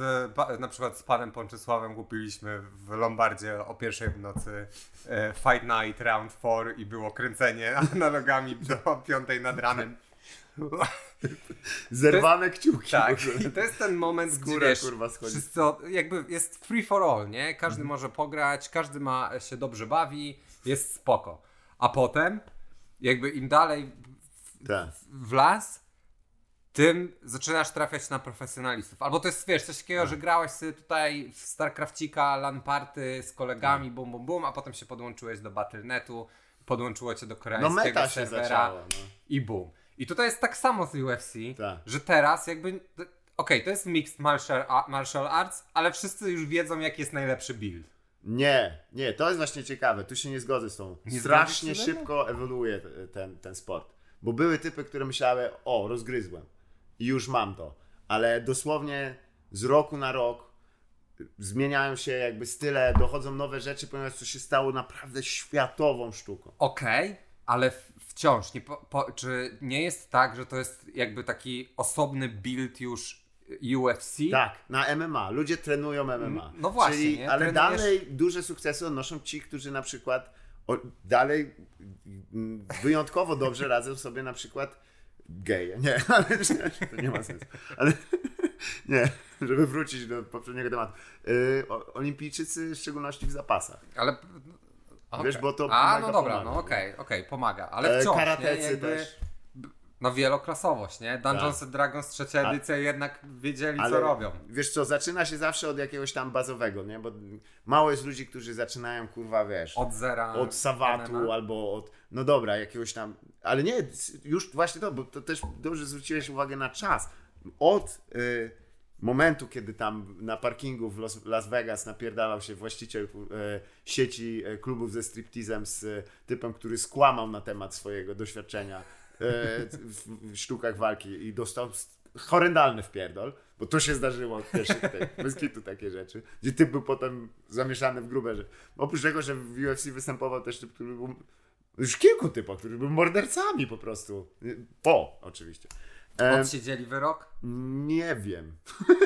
na przykład z panem Ponczysławem kupiliśmy w Lombardzie o pierwszej w nocy e, Fight Night Round 4 i było kręcenie analogami do piątej nad ranem. Zerwane kciuki. Tak, w i to jest ten moment, Skóra, gdzie wiesz, kurwa, schodzi. wszyscy, o- jakby jest free for all, nie? Każdy może pograć, każdy ma się dobrze bawi, jest spoko. A potem, jakby im dalej Tak. w las, tym zaczynasz trafiać na profesjonalistów. Albo to jest, wiesz, coś takiego, że grałeś sobie tutaj w StarCrafcika, LAN party z kolegami, bum, bum, bum, a potem się podłączyłeś do Battle.netu, podłączyło cię do No koreańskiego meta się serwera zaczęło. No. i boom. I tutaj jest tak samo z UFC, Tak. że teraz jakby, okej, to jest mixed martial, a- martial arts, ale wszyscy już wiedzą jaki jest najlepszy build. Nie, nie, to jest właśnie ciekawe. Tu się nie zgodzę z tą. Nie Strasznie zgodzisz się ze mną? szybko ewoluuje t- ten, ten sport. Bo były typy, które myślały, o, rozgryzłem i już mam to. Ale dosłownie z roku na rok zmieniają się jakby style, dochodzą nowe rzeczy, ponieważ to się stało naprawdę światową sztuką. Okej, ale w- wciąż, nie po, po, czy nie jest tak, że to jest jakby taki osobny build już UFC? Tak, na MMA. Ludzie trenują MMA. no właśnie, Czyli, nie? ale Trenujesz- dalej duże sukcesy odnoszą ci, którzy na przykład o, dalej mm, wyjątkowo dobrze radzą sobie na przykład geje. Nie, ale to nie ma sensu. Ale nie, żeby wrócić do poprzedniego tematu. Yy, olimpijczycy, w szczególności w zapasach. Ale... okej. Wiesz, bo to A, no dobra, no okej, okej, pomaga, ale E, wciąż, nie? karatecy Jakby, też. No wieloklasowość, nie? Dungeons and Dragons trzecia A- edycja jednak wiedzieli Ale co robią. Wiesz co, zaczyna się zawsze od jakiegoś tam bazowego, nie? Bo mało jest ludzi, którzy zaczynają, kurwa, wiesz... Od zera. od Sawatu albo od, no dobra, jakiegoś tam, ale nie, już właśnie to, bo to też dobrze zwróciłeś uwagę na czas. Od y, momentu, kiedy tam na parkingu w Los, Las Vegas napierdalał się właściciel y, sieci y, klubów ze striptizem z y, typem, który skłamał na temat swojego doświadczenia w, sztukach walki i dostał horrendalny wpierdol, bo to się zdarzyło w pierwszych tych, kitu takie rzeczy, gdzie typ był potem zamieszany w grube, że oprócz tego, że w UFC występował też typ, który był już kilku typów, którzy byli mordercami po prostu. Po, oczywiście. E, Odsiedzieli wyrok? nie wiem.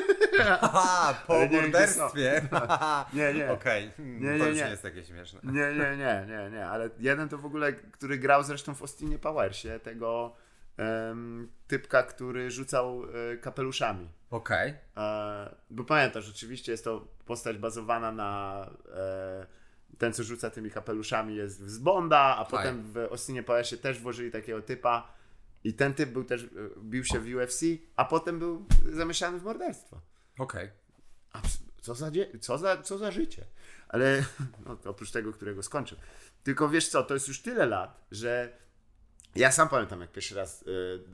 Aha, po nie gdzie morderstwie. Nie, nie. Okej, Nie, to nie, już nie. nie jest takie śmieszne. Nie, nie, nie, nie, nie, ale jeden to w ogóle, który grał zresztą w Austinie Powersie, tego em, typka, który rzucał e, kapeluszami. Okej. E, bo pamiętasz, oczywiście jest to postać bazowana na e, ten, co rzuca tymi kapeluszami jest z Bonda, a potem w Austinie Powersie też włożyli takiego typa i ten typ był też, e, bił się w UFC, a potem był zamieszany w morderstwo. Okej. Ps- co za, co za, co za życie. Ale no, oprócz tego, którego skończył. Tylko wiesz co, to jest już tyle lat, że ja sam pamiętam, jak pierwszy raz y,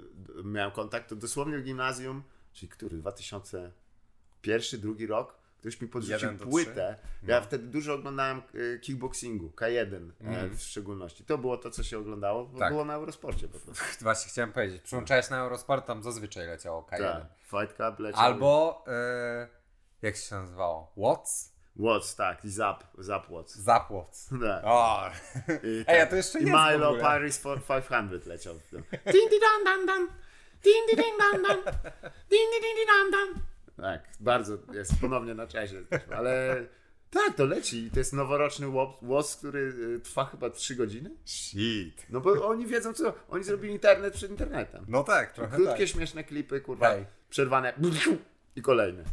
miałem kontakt, to dosłownie w gimnazjum, czyli który, 2001, drugi rok, ktoś mi podrzucił płytę. trzy. Ja No. wtedy dużo oglądałem y, kickboxingu, K1 e, Mhm. w szczególności. To było to, co się oglądało, bo Tak. było na Eurosporcie po prostu. Właśnie chciałem powiedzieć. Przyłączałeś na Eurosport, tam zazwyczaj leciało K1. Tak, Fight Club leciał. Albo, e, jak się nazywało? Watts? Watts, tak, i Zap, Zap Watts. Zap Watts. Tak. O, I, Ej, a to jeszcze I jest Milo. Paris for 500 leciał. Din di dan dan dan. Din di din dan dan. Din di din di dan dan. Tak, bardzo jest ponownie na czasie. Ale tak, to leci. I To jest noworoczny łos, który y, trwa chyba 3 godziny. shit. No bo oni wiedzą co. Oni zrobili internet przed internetem. No tak, trochę Krótkie, tak. śmieszne klipy, kurwa. Hej. Przerwane. I kolejny.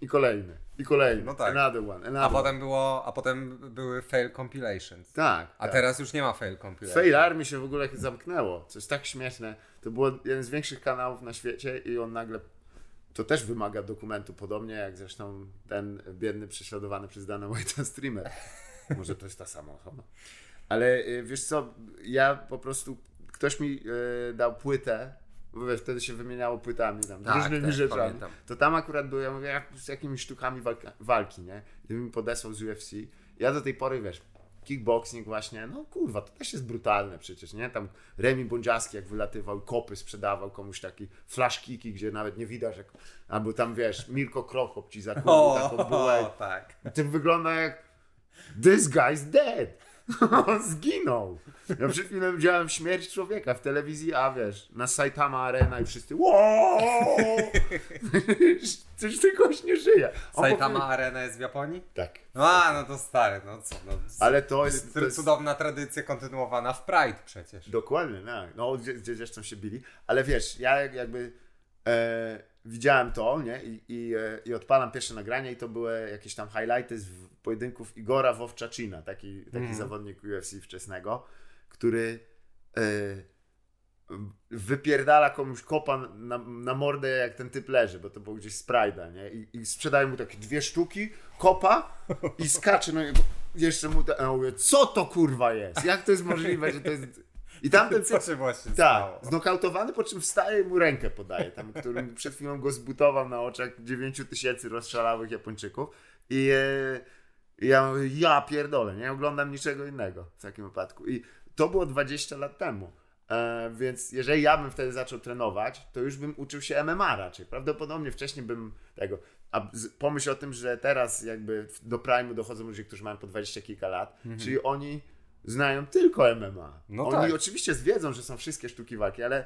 I kolejny. I kolejny. No tak. Another one. Another A one. potem było, a potem były fail compilations. Tak. A tak. teraz już nie ma fail compilations. Fail Army się w ogóle zamknęło. Co jest tak śmieszne. To było jeden z większych kanałów na świecie i on nagle. To też wymaga dokumentu, podobnie jak zresztą ten biedny prześladowany przez Dana White'a streamer. Może to jest ta sama osoba. Ale y, wiesz co, ja po prostu. Ktoś mi y, dał płytę, bo wiesz, wtedy się wymieniało płytami tam, Tak, różnymi tak, rzeczami. pamiętam. To tam akurat były, ja mówię, jak z jakimiś sztukami walka, walki, nie? Gdybym mi podesłał z UFC. Ja do tej pory, wiesz, kickboxing właśnie, no kurwa, to też jest brutalne przecież, nie? Tam Remi Bądziaski jak wylatywał, kopy sprzedawał komuś taki flash kicki, gdzie nawet nie widać, jak, albo tam wiesz, Mirko Krokop ci zakupił taką bułę. O, tak. To wygląda jak this guy's dead. On zginął. Ja przed chwilą widziałem śmierć człowieka w telewizji, a wiesz, na Saitama Arena i wszyscy! Coś ten gość nie żyje. On Saitama powie- Arena jest w Japonii? Tak. A, no to stary, no co, no. Ale to jest, to jest Cudowna tradycja kontynuowana w Pride przecież. Dokładnie, tak. No, gdzie, gdzie zresztą się bili. Ale wiesz, ja jak- jakby e, widziałem to, nie? I, i, e, I odpalam pierwsze nagranie i to były jakieś tam highlighty z pojedynków Igora Wowczaczyna, taki, taki Mhm. zawodnik UFC wczesnego, który e, wypierdala komuś kopa na, na mordę, jak ten typ leży, bo to było gdzieś z Pride'a, nie? I, I sprzedają mu takie dwie sztuki, kopa i skacze na niego. jeszcze mu to, a ja mówię, co to kurwa jest? Jak to jest możliwe, że to jest... I tamten Co się właśnie tak, stało? znokautowany, po czym wstaje i mu rękę podaje, tam, którym przed chwilą go zbutował na oczach 9 tysięcy rozszalałych Japończyków. I e, ja ja pierdolę, nie oglądam niczego innego w takim wypadku. I to było 20 lat temu. E, więc jeżeli ja bym wtedy zaczął trenować, to już bym uczył się MMA raczej. Prawdopodobnie wcześniej bym tego. A pomyśl o tym, że teraz jakby do prime'u dochodzą ludzie, którzy mają po 20 kilka lat, czyli oni znają tylko MMA. No oni tak. oczywiście wiedzą, że są wszystkie sztuki walki, ale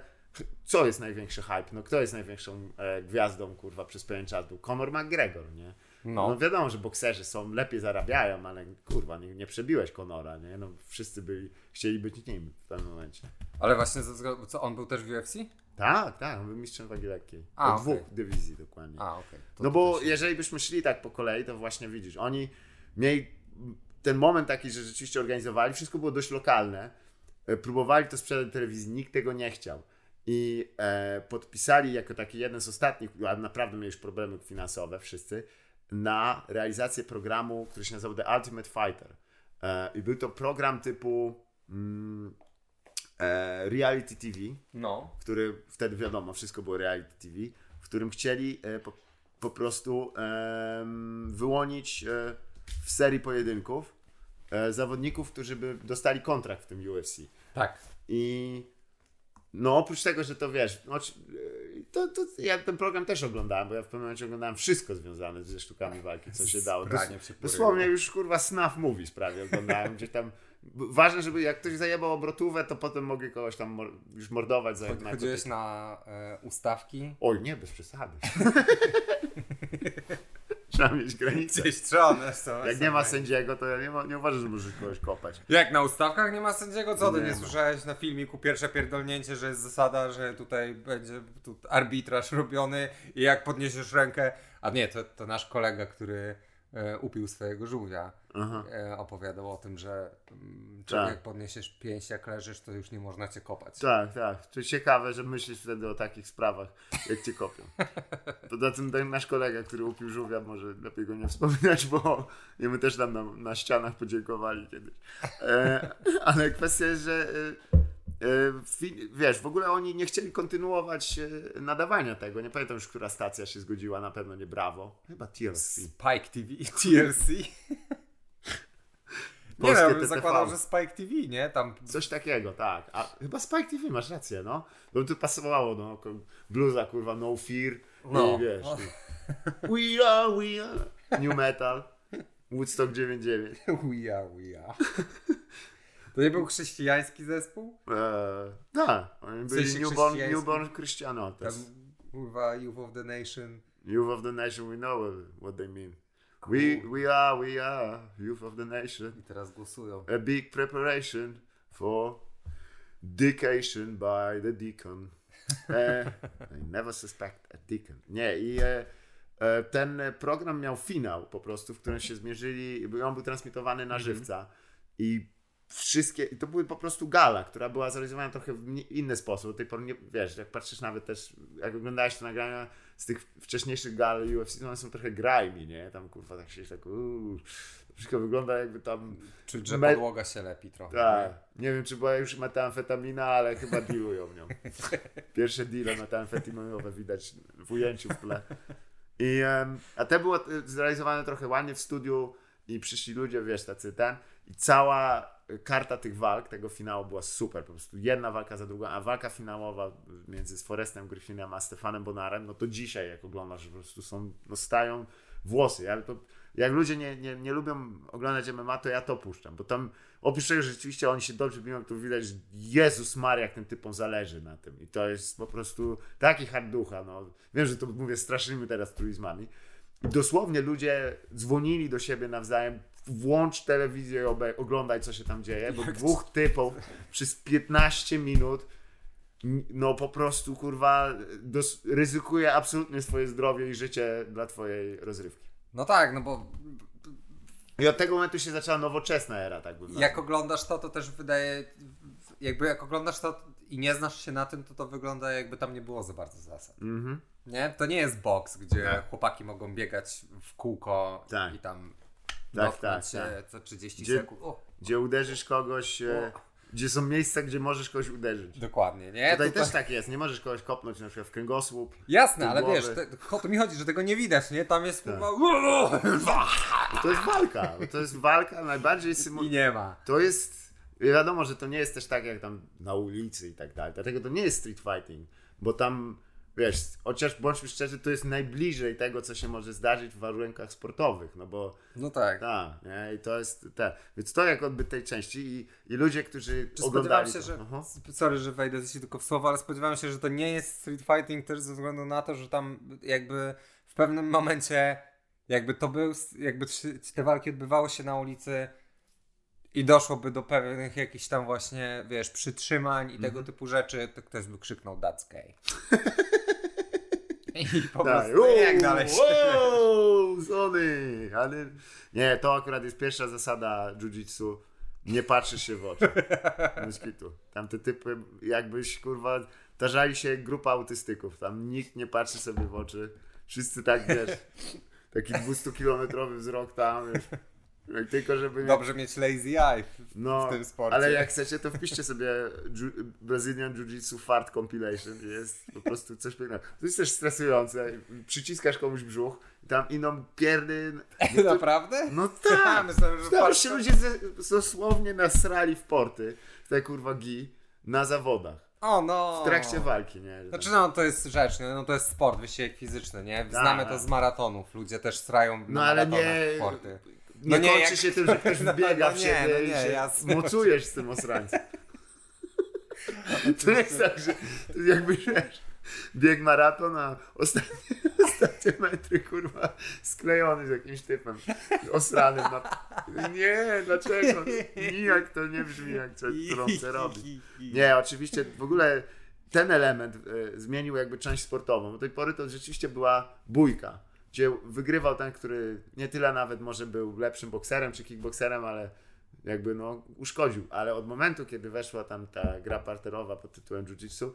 co jest największy hype? No kto jest największą e, gwiazdą, kurwa, przez pewien czas był? Conor McGregor, nie? No. No. wiadomo, że bokserzy są, lepiej zarabiają, ale kurwa, nie, nie przebiłeś Conora, nie? No wszyscy byli, chcieli być nim w pewnym momencie. Ale właśnie, ze względu, co, on był też w UFC? Tak, tak, on był mistrzem wagi lekkiej. A, o dwóch dywizji dokładnie. A. To- no to bo też- jeżeli byśmy szli tak po kolei, to właśnie widzisz, oni mieli ten moment taki, że rzeczywiście organizowali, wszystko było dość lokalne, e, próbowali to sprzedać telewizji, nikt tego nie chciał. I e, podpisali jako taki jeden z ostatnich, a naprawdę mieli już problemy finansowe wszyscy, na realizację programu, który się nazywał The Ultimate Fighter. E, I był to program typu mm, e, reality TV, No. który wtedy wiadomo, wszystko było reality TV, w którym chcieli e, po, po prostu wyłonić e, w serii pojedynków zawodników, którzy by dostali kontrakt w tym UFC. Tak. I no oprócz tego, że to wiesz, no, e, to, to ja ten program też oglądałem, bo ja w pewnym momencie oglądałem wszystko związane ze sztukami walki, co się dało. Dos- dosłownie już kurwa snuff movies prawie oglądałem, gdzie tam ważne, żeby jak ktoś zajebał obrotówę, to potem mogli kogoś tam mor- już mordować za. Chodziłeś na e, ustawki? Oj, nie, bez przesady. Trzeba mieć granicę. Gdzieś strony są. Jak nie ma sędziego, to ja nie, ma, nie uważam, że możesz kogoś kopać. Jak na ustawkach nie ma sędziego? Co ty Nie nie, słyszałeś na filmiku pierwsze pierdolnięcie, że jest zasada, że tutaj będzie tu arbitraż robiony i jak podniesiesz rękę, a nie, to, to nasz kolega, który upił swojego żółwia, Aha. e, opowiadał o tym, że mm, człowiek Tak. jak podniesiesz pięść, jak leżysz, to już nie można cię kopać. Tak, tak. To ciekawe, że myślisz wtedy o takich sprawach, jak cię kopią. Poza tym ten nasz kolega, który upił żółwia, może lepiej go nie wspominać, bo i my też tam na, na ścianach podziękowali kiedyś. E, ale kwestia jest, że e, e, wiesz, w ogóle oni nie chcieli kontynuować e, nadawania tego. Nie pamiętam już, która stacja się zgodziła, na pewno nie Brawo. Chyba TLC. Spike TV, TLC. nie wiem, TTV. zakładał, że Spike TV, nie? Tam Coś takiego, tak. A chyba Spike TV, masz rację, no. Bo tu pasowało, no. Bluza, kurwa, No Fear. No. I wiesz. i We are, we are. New Metal. Woodstock 99. Uja, uja. To nie był chrześcijański zespół? Eee, tak, oni byli sensie newborn, newborn Christianotes. Tam, kurwa, Youth of the Nation. Youth of the nation, we know what they mean. We, we are, we are, youth of the nation. I teraz głosują. A big preparation for dictation by the deacon. E, I never suspect a deacon. Nie, i e, e, ten program miał finał po prostu, w którym się zmierzyli, on był transmitowany na żywca i wszystkie, i to były po prostu gala, która była zrealizowana trochę w nie- inny sposób. Do tej pory nie, wiesz, jak patrzysz nawet też, jak oglądałeś te nagrania z tych wcześniejszych gal UFC, to one są trochę grimy, nie? Tam kurwa tak się tak, uuu, wszystko wygląda jakby tam Czuć, że Me- podłoga się lepi trochę. tak. Nie wiem, czy była już metamfetamina, ale chyba dealują nią. Pierwsze deale metamfetaminowe widać w ujęciu w tle. I, em, a te było e, zrealizowane trochę ładnie w studiu i przyszli ludzie, wiesz, tacy ten. I cała karta tych walk, tego finału była super. Po prostu jedna walka za drugą, a walka finałowa między Forestem Griffinem a Stefanem Bonarem, no to dzisiaj jak oglądasz, po prostu są, no stają włosy. Ale to, jak ludzie nie, nie, nie lubią oglądać MMA, to ja to puszczam, bo tam oprócz tego, że rzeczywiście oni się dobrze biją, to widać, że Jezus Maria, jak tym typom zależy na tym. I to jest po prostu taki hard ducha. No. Wiem, że to mówię strasznymi teraz truizmami. I dosłownie ludzie dzwonili do siebie nawzajem, włącz telewizję i oglądaj, co się tam dzieje, bo dwóch typów przez 15 minut no po prostu, kurwa, dos- ryzykuje absolutnie swoje zdrowie i życie dla twojej rozrywki. No tak, no bo I od tego momentu się zaczęła nowoczesna era, tak bym jak oglądasz to, to też wydaje, jakby jak oglądasz to i nie znasz się na tym, to to wygląda jakby tam nie było za bardzo zasad. Mhm. Nie? To nie jest boks, gdzie Tak. chłopaki mogą biegać w kółko Tak. i tam dotknąć tak, się tak. co 30 Gdzie- sekund. O, Gdzie uderzysz kogoś, e, O. gdzie są miejsca, gdzie możesz kogoś uderzyć. dokładnie, nie? Tutaj Tutaj- też tak jest, nie możesz kogoś kopnąć na przykład w kręgosłup. Jasne, ale głowy. wiesz, te, o to mi chodzi, że tego nie widać, nie? Tam jest Tak. to jest walka, to jest walka najbardziej symu... I nie ma. To jest, wiadomo, że to nie jest też tak jak tam na ulicy i tak dalej, dlatego to nie jest street fighting, bo tam, wiesz, chociaż bądźmy szczerzy, to jest najbliżej tego, co się może zdarzyć w warunkach sportowych, no bo No tak. tak, nie, i to jest te, więc to jak odbyt tej części i, i ludzie, którzy Czy spodziewałem oglądali się, to, że. Aha. Sorry, że wejdę ci tylko w słowo, ale spodziewałem się, że to nie jest street fighting też ze względu na to, że tam jakby w pewnym momencie jakby to był, jakby te walki odbywały się na ulicy i doszłoby do pewnych jakichś tam właśnie, wiesz, przytrzymań i tego typu rzeczy, to ktoś by krzyknął that's gay. I po Tak, prostu jak dalej się... wow, Sony, ale nie, to akurat jest pierwsza zasada jiu-jitsu, nie patrzysz się w oczy. Bez kitu. Tam te typy, jakbyś kurwa, tarzali się grupa autystyków, tam nikt nie patrzy sobie w oczy, wszyscy tak, wiesz, taki 200-kilometrowy wzrok tam, wiesz, tylko żeby. Dobrze mieć lazy eye w, No, w tym sporcie. ale jak chcecie, to wpiszcie sobie Ju- Brazilian Jiu-Jitsu Fart Compilation jest po prostu coś pięknego. To jest też stresujące. Przyciskasz komuś brzuch i tam iną pierdy... Naprawdę? No tak! Myślałem, że Tam się ludzie ze, dosłownie nasrali w porty, te kurwa gi, na zawodach. O no. W trakcie walki, nie? Znaczy no to jest rzecz, nie? no to jest sport, wysiłek fizyczny, nie? Znamy Tak. to z maratonów, ludzie też strają No na ale nie- sporty. Nie, No nie, kończy jak- się tym, że ktoś No, wbiega no w siebie no i nie, się jasne. mocujesz z tym osrańcem. To jest tak, że jakby wiesz, bieg maraton, a ostatnie, ostatnie metry, kurwa, sklejony z jakimś typem osranym. Na... Nie, dlaczego? Nijak to nie brzmi jak którą chcę robić. Nie, oczywiście w ogóle ten element e, zmienił jakby część sportową. Do tej pory to rzeczywiście była bójka, gdzie wygrywał ten, który nie tyle nawet może był lepszym bokserem czy kickbokserem, ale jakby no uszkodził. Ale od momentu, kiedy weszła tam ta gra parterowa pod tytułem Jiu-Jitsu,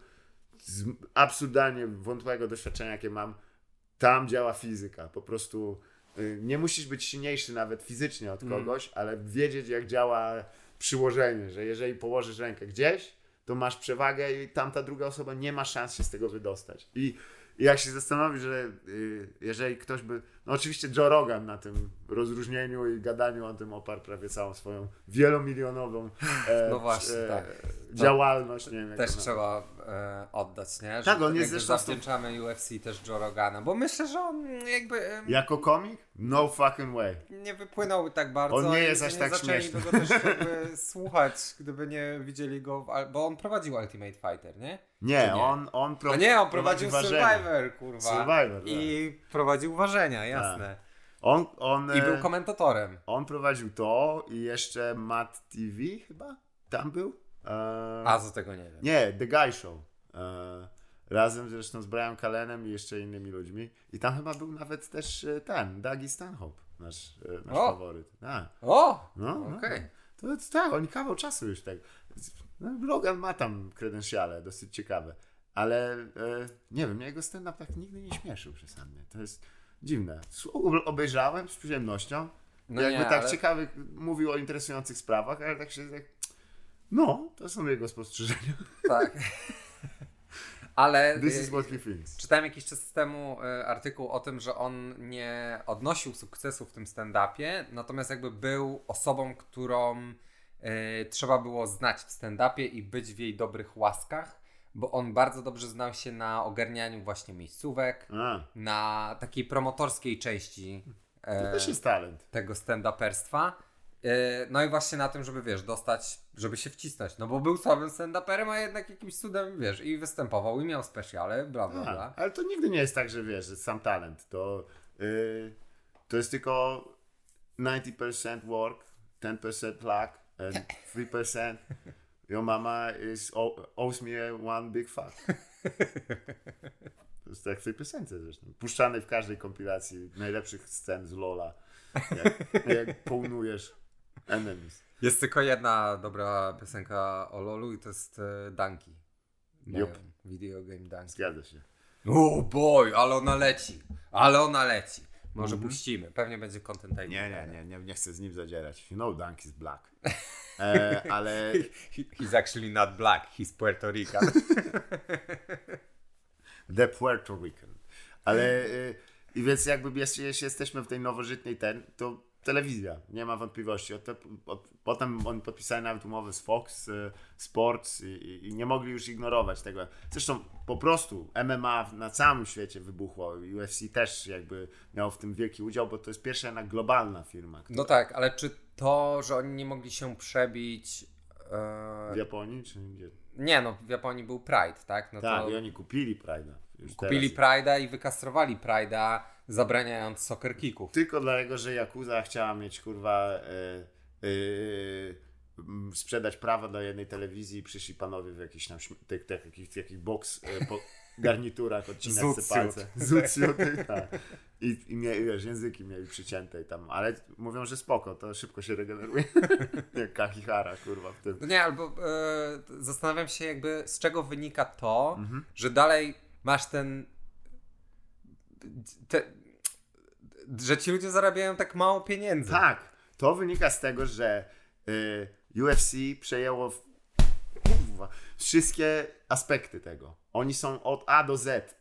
z absurdalnie wątłego doświadczenia, jakie mam, tam działa fizyka. Po prostu y, nie musisz być silniejszy nawet fizycznie od kogoś, ale wiedzieć, jak działa przyłożenie, że jeżeli położysz rękę gdzieś, to masz przewagę i tamta druga osoba nie ma szans się z tego wydostać. I jak się zastanowisz, że y, jeżeli ktoś by. No oczywiście Joe Rogan na tym rozróżnieniu i gadaniu o tym oparł prawie całą swoją wielomilionową e, No właśnie, e, tak. działalność. Nie wiem, Też to trzeba e, oddać, nie? Że Tak, on jest zresztą- zawdzięczamy UFC też Joe Rogana, bo myślę, że on jakby Jako komik? No fucking way. nie wypłynął tak bardzo. On nie jest aż nie tak śmieszny. go też jakby słuchać, gdyby nie widzieli go, w, bo on prowadził Ultimate Fighter, nie? Nie, nie? on, on pro, No nie, on prowadzi prowadził ważenia. Survivor, kurwa. Survivor, tak. I prowadził ważenia, jasne. On, on, I e, był komentatorem. on prowadził to i jeszcze Matt TV chyba tam był? E, A, co tego nie wiem. Nie, The Guy Show. E, razem zresztą z Brian Callenem i jeszcze innymi ludźmi. I tam chyba był nawet też e, ten, Dougie Stanhope, nasz, e, nasz O! faworyt. A, O! no, no. Okej. To jest tak, oni kawał czasu już tak. No, Logan ma tam kredensiale, dosyć ciekawe. Ale e, nie wiem, jego stand-up tak nigdy nie śmieszył przesadnie. To jest dziwne. Obejrzałem z przyjemnością. No jakby nie, tak ale- ciekawych, mówił o interesujących sprawach, ale tak się tak. No, to są jego spostrzeżenia. Tak. Ale This y, is what he thinks. czytałem jakiś czas temu y, artykuł o tym, że on nie odnosił sukcesu w tym stand-upie, natomiast jakby był osobą, którą y, trzeba było znać w stand-upie i być w jej dobrych łaskach, bo on bardzo dobrze znał się na ogarnianiu właśnie miejscówek, A, na takiej promotorskiej części to e, też jest talent. tego stand-uperstwa. E, No i właśnie na tym, żeby wiesz, dostać, żeby się wcisnąć. No bo był słabym stand-uperem, a jednak jakimś cudem, wiesz, i występował, i miał specjale, bla bla A, bla. ale to nigdy nie jest tak, że wiesz, że sam talent. To, yy, to jest tylko 90% work, 10% luck, and 3% your mama is owes me one big fuck. To jest tak 3% zresztą. Puszczany w każdej kompilacji najlepszych scen z Lola. Jak, jak połnujesz enemies. Jest tylko jedna dobra piosenka o LoLu i to jest e, Danki. Jup. Video game Danki. Zgadza się. O boy, ale ona leci. Ale ona leci. Może puścimy. Pewnie będzie content. Nie, nie, nie, nie, nie chcę z nim zadzierać. You know Dunk is black. E, ale He, he's actually not black, he's Puerto Rican. The Puerto Rican. Ale y, i więc jakby jeśli jesteśmy w tej nowożytnej ten, to telewizja, nie ma wątpliwości. Od, te- od, potem oni podpisali nawet umowę z Fox y, Sports i, i, nie mogli już ignorować tego. Zresztą po prostu MMA na całym świecie wybuchło. UFC też jakby miał w tym wielki udział, bo to jest pierwsza jednak globalna firma. No tak, ale czy to, że oni nie mogli się przebić... W E... Japonii czy gdzie? Nie no, w Japonii był Pride, tak? No Tak, to i oni kupili Pride'a. kupili teraz. Pride'a i wykastrowali Pride'a, zabraniając soccer kicków. Tylko dlatego, że Yakuza chciała mieć kurwa e, e, sprzedać prawa do jednej telewizji i przyszli panowie w jakichś tam tych, tych, takich, takich box e, po garniturach odcinać sobie palce. Zucjut, tak. I, i mieli, wiesz, języki mieli przycięte i tam, ale mówią, że spoko, to szybko się regeneruje. Jak Kahihara, kurwa, w tym. No nie, albo zastanawiam się jakby z czego wynika to, Mhm. że dalej masz ten te, że ci ludzie zarabiają tak mało pieniędzy. Tak, to wynika z tego, że y, UFC przejęło w, kurwa, wszystkie aspekty tego. Oni są od A do Z,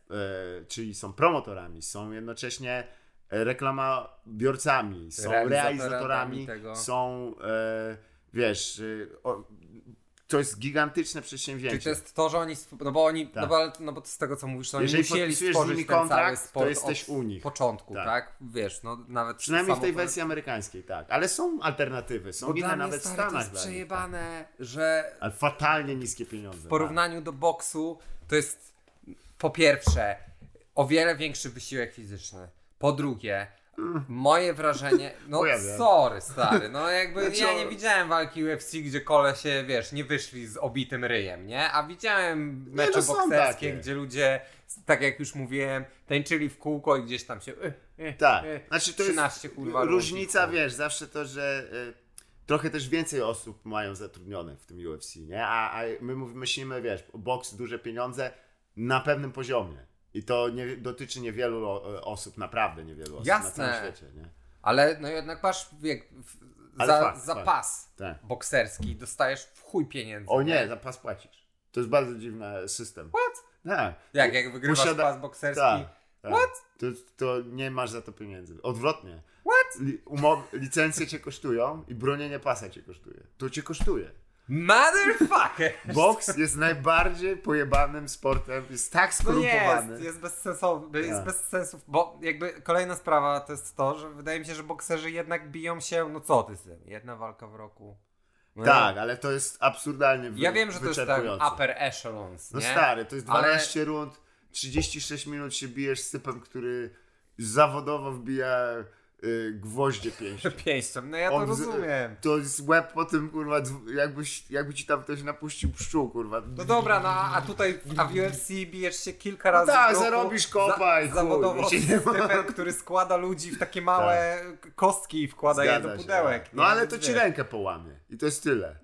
y, czyli są promotorami, są jednocześnie reklamabiorcami, są Realizatorami realizatorami, są, y, wiesz, y, o, to jest gigantyczne przedsięwzięcie. Czyli to jest to, że oni, no bo oni, Tak. no, bo, no bo z tego co mówisz, to oni Jeżeli musieli stworzyć ten cały kontrakt, to sport jesteś od u nich. początku, Tak. tak. Wiesz, no nawet Przynajmniej w tej wersji amerykańskiej, tak. Ale są alternatywy, są Bo inne nawet w stary, Stanach. to jest nich, tak. przejebane, że Ale fatalnie niskie pieniądze. tak. w porównaniu do boksu to jest po pierwsze o wiele większy wysiłek fizyczny. Po drugie, moje wrażenie, no sorry stary, no jakby Znaczy, ja o- nie widziałem walki UFC, gdzie kole się, wiesz, nie wyszli z obitym ryjem, nie? A widziałem mecze no są bokserskie, gdzie ludzie, tak jak już mówiłem, tańczyli w kółko i gdzieś tam się... Y, y, Tak, y, znaczy to 13 jest kurwa różnica, ludzi. wiesz, zawsze to, że trochę też więcej osób mają zatrudnione w tym UFC, nie? A, a my myślimy, wiesz, boks, duże pieniądze na pewnym poziomie. I to nie, dotyczy niewielu o, osób, naprawdę niewielu osób na Jasne. całym świecie, nie? Ale no jednak masz wiek, za, fakt, za pas Tak. bokserski dostajesz w chuj pieniędzy. O nie, za pas płacisz. To jest bardzo dziwny system. What? Tak. Jak, jak wygrywasz Posiada- pas bokserski? Tak. tak. What? To, to nie masz za to pieniędzy. Odwrotnie. What? Li, umow, licencje cię kosztują i bronienie pasa cię kosztuje. To cię kosztuje. Motherfucker! Boks jest najbardziej pojebanym sportem, jest tak No skorumpowany. jest, jest bezsensowny, jest Tak. bez sensu, bo jakby kolejna sprawa to jest to, że wydaje mi się, że bokserzy jednak biją się, no co ty z tym, jedna walka w roku. No Tak, ale to jest absurdalnie wy, Ja wiem, że to jest tak upper echelons, No nie? stary, to jest Ale- 12 rund, 36 minut się bijesz z typem, który zawodowo wbija gwoździe pięści. Pięścią, no ja to On z- rozumiem. To jest łeb po tym, kurwa, jakbyś, jakby ci tam ktoś napuścił pszczół, kurwa. No dobra, no a tutaj a w UFC bijesz się kilka razy tak, zarobisz kopa i chuj, zawodowo typem, który składa ludzi w takie małe kostki i wkłada je do Zgadza się, pudełek. tak. No ale to ci rękę połamie i to jest tyle.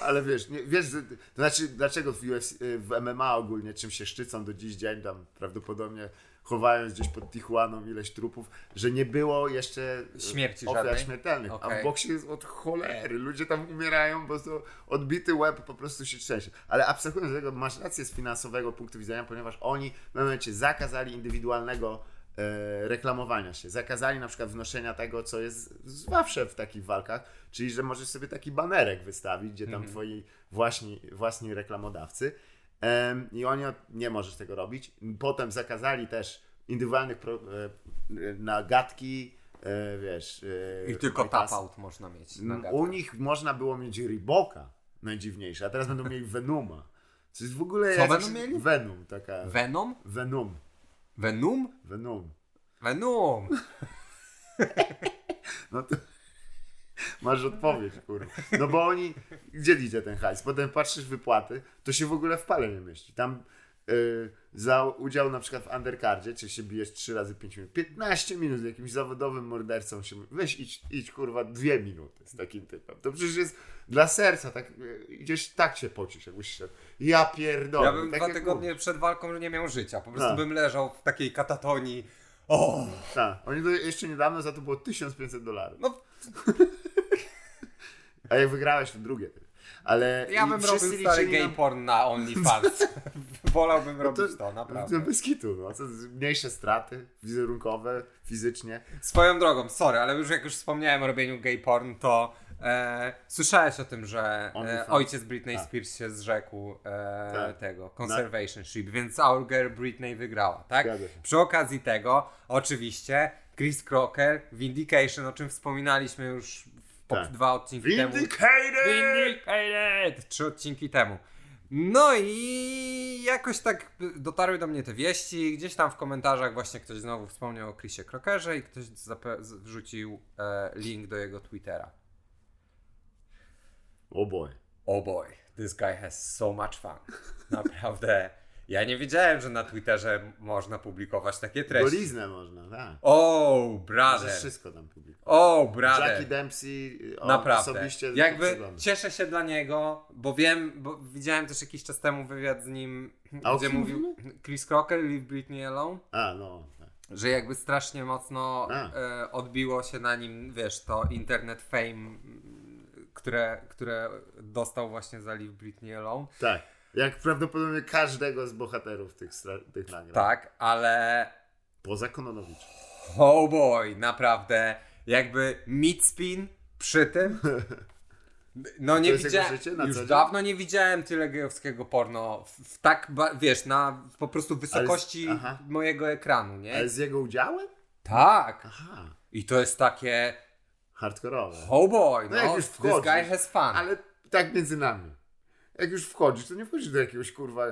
Ale wiesz, nie, wiesz, to znaczy dlaczego w, UFC, y, w MMA ogólnie czym się szczycą do dziś dzień, tam prawdopodobnie chowając gdzieś pod Tijuaną ileś trupów, że nie było jeszcze y, Śmierci ofiar żadnej? śmiertelnych. A Okej. w boksie jest od cholery. Ludzie tam umierają, bo to odbity łeb po prostu się trzęsie. Ale abstrahując od tego, masz rację z finansowego punktu widzenia, ponieważ oni w momencie zakazali indywidualnego e, reklamowania się. Zakazali na przykład wnoszenia tego, co jest zawsze w takich walkach, czyli że możesz sobie taki banerek wystawić, gdzie tam twoi własni, własni reklamodawcy i oni nie możesz tego robić. Potem zakazali też indywidualnych pro, e, e, wiesz... e, I tylko White tap House. out można mieć. na Mm. U nich można było mieć Reeboka, najdziwniejsze, a teraz będą mieli Venuma. Co jest w ogóle... Co będą mieli? Venom, taka... Venom? Venom. Venom? Venom. Venom! No to... Masz odpowiedź, kurwa. No bo oni... Gdzie idzie ten hajs? Potem patrzysz wypłaty, to się w ogóle w pale nie mieści. Tam y, za udział na przykład w undercardzie, czy się bijesz 3 razy 5 minut, 15 minut z jakimś zawodowym mordercą się... Weź idź, idź kurwa, dwie minuty z takim typem. To przecież jest dla serca, tak idziesz tak się pocisz, jakbyś szedł. Ja pierdolę. Ja bym tak dwa tygodnie przed walką nie miał życia. Po prostu Tak. bym leżał w takiej katatonii. O! Tak, oni to jeszcze niedawno za to było 1500 dolarów. No, A jak wygrałeś, to drugie. Ale ja bym robił stary gay porn na OnlyFans. Wolałbym No robić to, naprawdę. To bez kitu, no. Co, mniejsze straty wizerunkowe, fizycznie. Swoją drogą, sorry, ale już jak już wspomniałem o robieniu gay porn, to e, słyszałeś o tym, że e, ojciec Britney A. Spears się zrzekł e, Tak. tego, conservationship, więc Our Girl Britney wygrała, tak? Przy okazji tego, oczywiście, Chris Crocker, Vindication, o czym wspominaliśmy już Tak. dwa odcinki temu. Vindicated! Vindicated! Trzy odcinki temu. No i jakoś tak dotarły do mnie te wieści. Gdzieś tam w komentarzach właśnie ktoś znowu wspomniał o Chrisie Crockerze i ktoś wrzucił e, link do jego Twittera. O boy. Oh boy, this guy has so much fun. Naprawdę. Ja nie wiedziałem, że na Twitterze można publikować takie treści. Goliznę można, tak. Oh, Możesz brother. wszystko tam publikować. Oh, brother. Jackie Dempsey on Naprawdę. osobiście Jakby cieszę się dla niego, bo wiem, bo widziałem też jakiś czas temu wywiad z nim, A o gdzie mówił Chris Crocker, Leave Britney Alone, A, no. tak. że jakby strasznie mocno e, odbiło się na nim, wiesz, to internet fame, które, które dostał właśnie za Leave Britney Alone. Tak. Jak prawdopodobnie każdego z bohaterów tych, tych nagrań. Tak, ale Poza Kononowicz. oh boy, naprawdę, jakby midspin przy tym. No nie widziałem, już dawno nie widziałem tyle gejowskiego porno w, w tak, wiesz, na po prostu wysokości aha. mojego ekranu, nie? Ale z jego udziałem? Tak. Aha. I to jest takie, Hardkorowe. oh boy, No no, jak już this guy has fun. Ale tak między nami. Jak już wchodzisz, to nie wchodzisz do jakiegoś kurwa,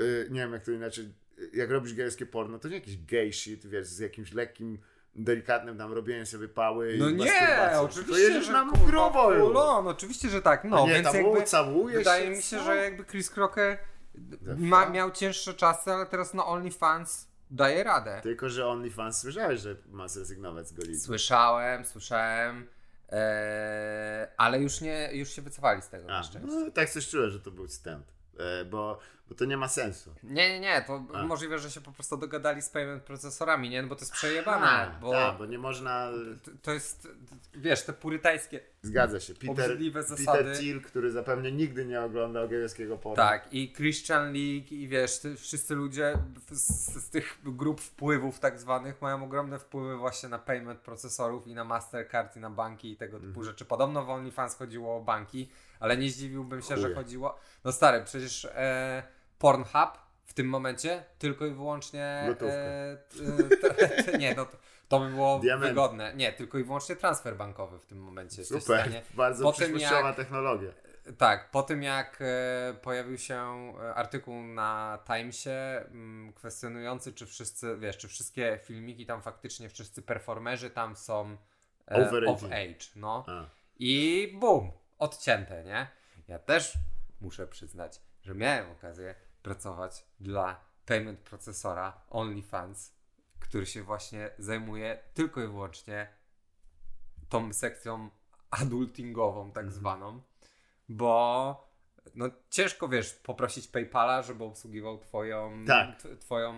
y, nie wiem jak to inaczej, y, jak robisz gejskie porno, to nie jakiś gay shit, wiesz, z jakimś lekkim, delikatnym tam robieniem sobie pały No i nie, oczywiście, To jedziesz że na kurwa, grubo już. on, oczywiście, że tak, no, nie, więc tam jakby całujesz wydaje się, mi się, co? że jakby Chris Crocker ma, miał cięższe czasy, ale teraz na OnlyFans daje radę. Tylko, że OnlyFans słyszałeś, że ma zrezygnować z golizny. Słyszałem, słyszałem, e, ale już nie, już się wycofali z tego A, na szczęście. no, tak coś czułem, że to był wstęp. E, bo, bo to nie ma sensu. Nie, nie, nie, to A. możliwe, że się po prostu dogadali z payment procesorami, nie? No bo to jest przejebane, A, bo tak, bo nie można... to- to jest, wiesz, te purytańskie, Zgadza się. Peter. Peter Thiel, który zapewne nigdy nie oglądał gejowskiego porno. tak, i Christian League i wiesz, ty, wszyscy ludzie z, z tych grup wpływów tak zwanych mają ogromne wpływy właśnie na payment procesorów i na Mastercard i na banki i tego typu Mhm. rzeczy. Podobno w OnlyFans chodziło o banki, ale nie zdziwiłbym się, że Chuje. chodziło... No stary, przecież e, Pornhub w tym momencie tylko i wyłącznie... E, e, nie, no to, to by było Diamenty. wygodne. Nie, tylko i wyłącznie transfer bankowy w tym momencie. Super, bardzo po przyszłościowa jak- technologia. tak, po tym jak e, pojawił się e, artykuł na Timesie m, kwestionujący, czy wszyscy, wiesz, czy wszystkie filmiki tam faktycznie, wszyscy performerzy tam są e, Over of 18. age, no. A. I bum, odcięte, nie? Ja też muszę przyznać, że miałem okazję pracować dla payment procesora OnlyFans, który się właśnie zajmuje tylko i wyłącznie tą sekcją adultingową, tak zwaną, bo no ciężko, wiesz, poprosić PayPala, żeby obsługiwał twoją... Tak. t- twoją...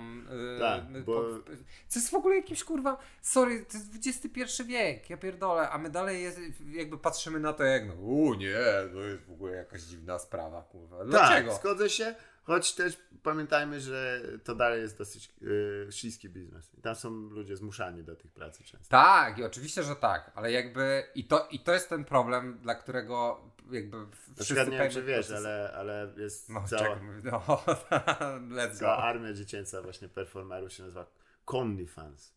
y, Tak, y, bo- po- co jest w ogóle jakimś kurwa, sorry, to jest XXI wiek, ja pierdolę, a my dalej jest, jakby patrzymy na to jak, no u nie, to jest w ogóle jakaś dziwna sprawa, kurwa. Dlaczego? Tak, zgodzę się, choć też pamiętajmy, że to dalej jest dosyć yy, śliski biznes. I tam są ludzie zmuszani do tych pracy często. Tak, i oczywiście, że tak, ale jakby i to, i to jest ten problem, dla którego jakby Na wszyscy przykład nie wiem, czy wiesz, ale, ale jest No, cała, czekaj, no, let's cała go. armia dziecięca właśnie performerów się nazywa Conny Fans.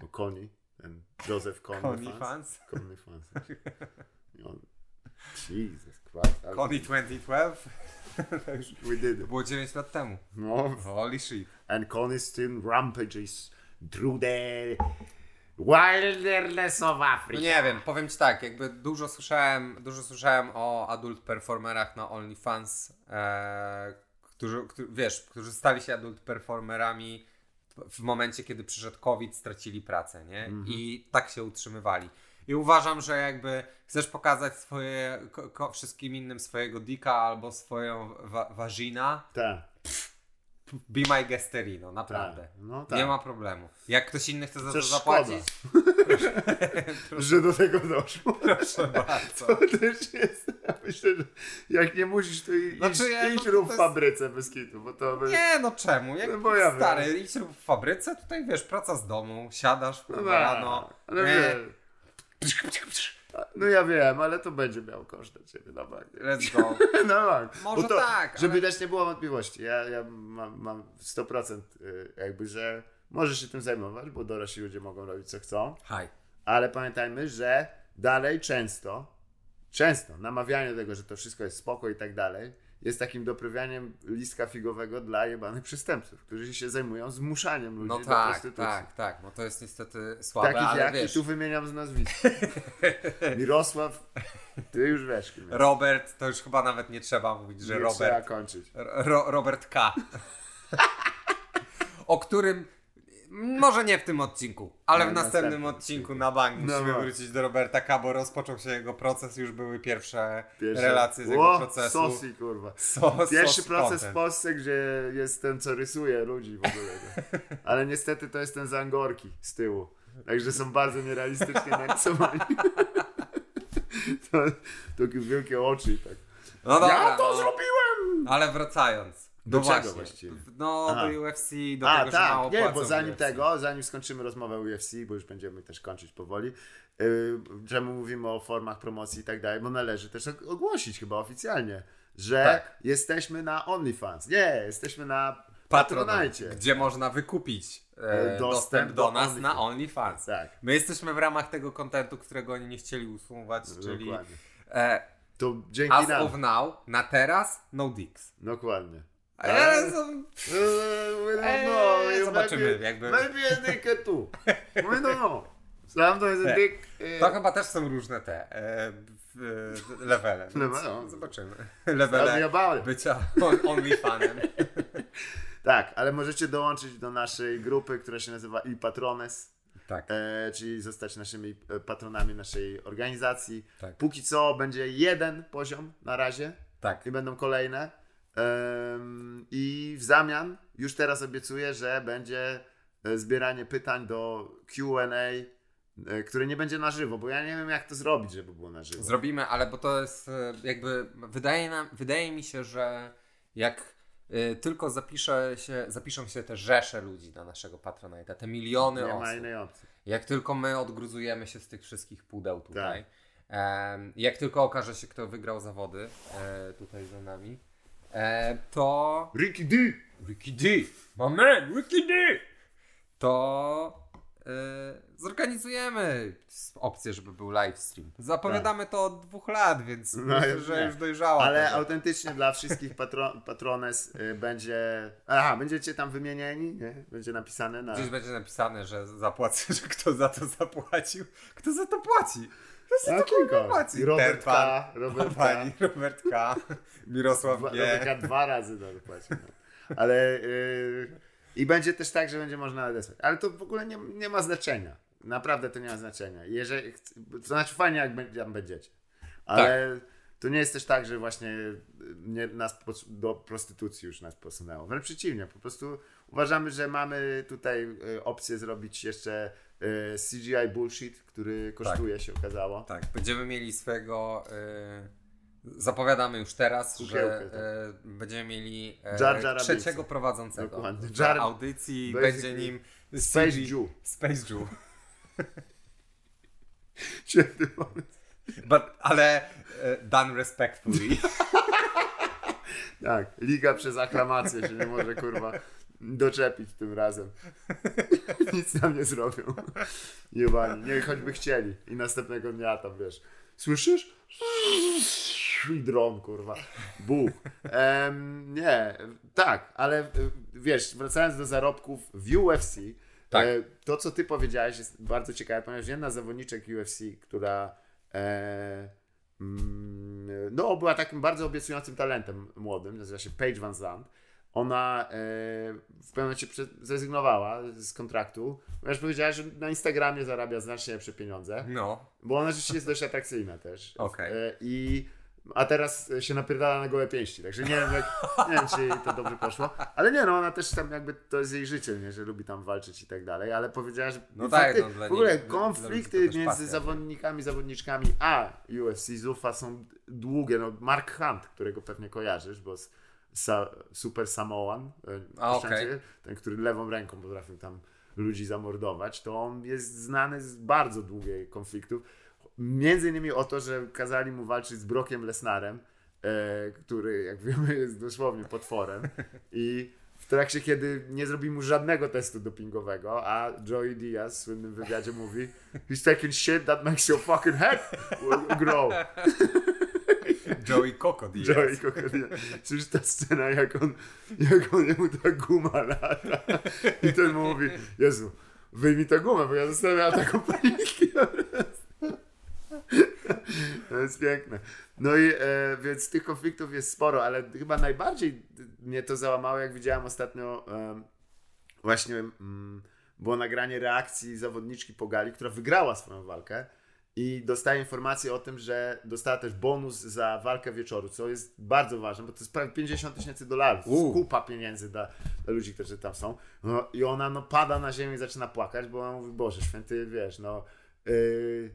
Bo Conny, ten Joseph Conny, Conny Fans. fans? Conny Fans. I on, Jesus Christ. Connie 2012? Już We did it. było 9 lat temu. No, Holy shit. and Connie still rampages through the wilderness of No Africa. nie wiem, powiem ci tak, jakby dużo słyszałem, dużo słyszałem o adult performerach na OnlyFans, e, którzy, którzy, wiesz, którzy stali się adult performerami w momencie, kiedy przyszedł COVID, stracili pracę, nie? I tak się utrzymywali. I uważam, że jakby chcesz pokazać swoje, ko, ko, wszystkim innym swojego dika albo swoją wa, wagina, Tak. be my guesterino, naprawdę. Tak, no tak. Nie ma problemu. Jak ktoś inny chce za to zapłacić, Że do tego doszło. proszę bardzo. To też jest. Ja myślę, że jak nie musisz, to i- Znaczy, idź, ja- idź no, rób w fabryce bez kitu, bo to by... Nie, no czemu? Jak No ja stary, wiem. idź rób w fabryce, tutaj wiesz, praca z domu, siadasz No tak, rano. ale nie. No ja wiem, ale to będzie miał koszt dla ciebie na bank. let's go. No tak. Może to, tak, Żeby ale- też nie było wątpliwości. Ja, ja mam, mam 100% y, jakby, że możesz się tym zajmować, bo dorośli ludzie mogą robić co chcą, Haj. ale pamiętajmy, że dalej często, często namawianie do tego, że to wszystko jest spoko i tak dalej, jest takim doprawianiem listka figowego dla jebanych przestępców, którzy się zajmują zmuszaniem ludzi No do tak, prostytucji. tak, tak. No to jest niestety słabe, Takich ale jak wiesz, i tu wymieniam z nazwisk. Mirosław, ty już wiesz kim jest. Robert, to już chyba nawet nie trzeba mówić, że Nie Robert. trzeba kończyć. Ro, Robert K. o którym może nie w tym odcinku, ale w w następnym odcinku na bank No, musimy no. wrócić do Roberta K, bo rozpoczął się jego proces, już były pierwsze, Pierwsze- relacje z jego O, procesu. Sosi, kurwa. So, Pierwszy proces w content. Polsce, gdzie jest ten, co rysuje ludzi w ogóle. Ale niestety to jest ten z Angorki z tyłu. Także są bardzo nierealistycznie narysowani. to, takie wielkie oczy i tak. No dobra, ja to no, zrobiłem! ale wracając. Do no czego właśnie, właściwie? No Aha. do UFC, do A, tego, że mało tak, nie, bo zanim UFC. tego, zanim skończymy rozmowę o UFC, bo już będziemy też kończyć powoli, yy, czemu mówimy o formach promocji i tak dalej, bo należy też og- ogłosić chyba oficjalnie, że Tak. jesteśmy na OnlyFans. Nie, jesteśmy na Patronite, Patronite. gdzie można wykupić e, E, dostęp, dostęp do do nas OnlyFans. na OnlyFans. Tak, My jesteśmy w ramach tego kontentu, którego oni nie chcieli usuwać, czyli dokładnie. e, To dzięki as nam. of now, na teraz, no dicks. Dokładnie. Ale są, Eee, we don't Eee, know, you zobaczymy, jakby- a dick too. We don't know. Sometimes a Tak. eee, to chyba też są różne te e, e, levele. Levele. Zobaczymy. tell me Levele bycia on, OnlyFanem. Tak, ale możecie dołączyć do naszej grupy, która się nazywa i Patrones, Tak. e, czyli zostać naszymi e, patronami naszej organizacji. Tak. Póki co będzie jeden poziom na razie Tak. i będą kolejne. I w zamian już teraz obiecuję, że będzie e, zbieranie pytań do QA, e, które nie będzie na żywo, bo ja nie wiem, jak to zrobić, żeby było na żywo. Zrobimy, ale bo to jest e, jakby, wydaje, nam, wydaje mi się, że jak tylko zapisze się, zapiszą się te rzesze ludzi na naszego Patronite'a, te miliony nie osób, ma jak tylko my odgruzujemy się z tych wszystkich pudeł tutaj, Tak. jak tylko okaże się, kto wygrał zawody tutaj za nami, to... Ricky D! Ricky D! My man, Ricky D! To e, zorganizujemy opcję, żeby był livestream. Zapowiadamy to od dwóch lat, więc No, myślę, już że nie. już dojrzała. Ale tego. autentycznie dla wszystkich patro, patrones y, będzie. Aha, będziecie tam wymienieni, nie? Będzie napisane na. Gdzieś będzie napisane, że zapłacę, że kto za to zapłacił. Kto za to płaci? To kurwa kilka. płaci? I Robert pan, K, Robert K. Pani Robert K. Mirosław Dwa, G. Robertka dwa razy dopłaci. No. Ale. y, I będzie też tak, że będzie można odesłać. Ale to w ogóle nie, nie ma znaczenia. Naprawdę to nie ma znaczenia. Jeżeli, to znaczy fajnie, jak tam będziecie. Ale Tak. to nie jest też tak, że właśnie nie, nas do prostytucji już nas posunęło. Wręcz przeciwnie, po prostu uważamy, że mamy tutaj y, opcję zrobić jeszcze CGI bullshit, który kosztuje się okazało. Tak, będziemy mieli swego. y, zapowiadamy już teraz, Kukiełkę, że tak. będziemy mieli y, Jar Jara trzeciego prowadzącego Dokładnie. Jar- audycji. Będzie nim Space CG Jew. Space Jew. Świetny pomysł. But, ale done respectfully. Tak, liga przez aklamację się nie może kurwa doczepić tym razem. Nic nam nie zrobią. Jebani, nie choćby chcieli. I następnego dnia tam wiesz, słyszysz? I dron kurwa. Buch. Nie, tak, ale y, wiesz, wracając do zarobków w UFC, Tak. e, to co ty powiedziałeś jest bardzo ciekawe, ponieważ jedna zawodniczek UFC, która e, mm, no, była takim bardzo obiecującym talentem młodym, nazywa się Paige Van Zandt. Ona e, w pewnym momencie zrezygnowała z kontraktu, ponieważ powiedziała, że na Instagramie zarabia znacznie lepsze pieniądze, No, bo ona rzeczywiście jest dość atrakcyjna też. Okej. E, I a teraz się napierdala na gołe pięści, także nie wiem, jak, nie wiem, czy jej to dobrze poszło, ale nie, no ona też tam jakby, to jest jej życie, nie, że lubi tam walczyć i tak dalej, ale powiedziała, że No tak, fakty- no w ogóle dla konflikty między pasja, zawodnikami, zawodniczkami a UFC Zufa są długie, no Mark Hunt, którego pewnie kojarzysz, bo z Sa Super Samoan, e, A, cię, ten, który lewą ręką potrafił tam ludzi zamordować, to on jest znany z bardzo długich konfliktów. Między innymi o to, że kazali mu walczyć z Brockiem Lesnarem, e, który, jak wiemy, jest dosłownie potworem. I w trakcie, kiedy nie zrobi mu żadnego testu dopingowego, a Joey Diaz w słynnym wywiadzie mówi He's taking shit that makes your fucking head grow. Joey Coco Diaz. Joey Coconia. Przecież ta scena, jak on, jak on jemu ta guma lata. I ten mówi, Jezu, wyjmij tę gumę, bo ja zostanę miał taką panikę. To jest piękne. No i e, więc tych konfliktów jest sporo, ale chyba najbardziej mnie to załamało, jak widziałem ostatnio em, właśnie mm, było nagranie reakcji zawodniczki Pogali, która wygrała swoją walkę i dostaje informację o tym, że dostała też bonus za walkę wieczoru, co jest bardzo ważne, bo to jest prawie 50 tysięcy dolarów. U. kupa pieniędzy dla, dla ludzi, którzy tam są. No, I ona no, pada na ziemię i zaczyna płakać, bo ona mówi, Boże święty, wiesz, no... Yy,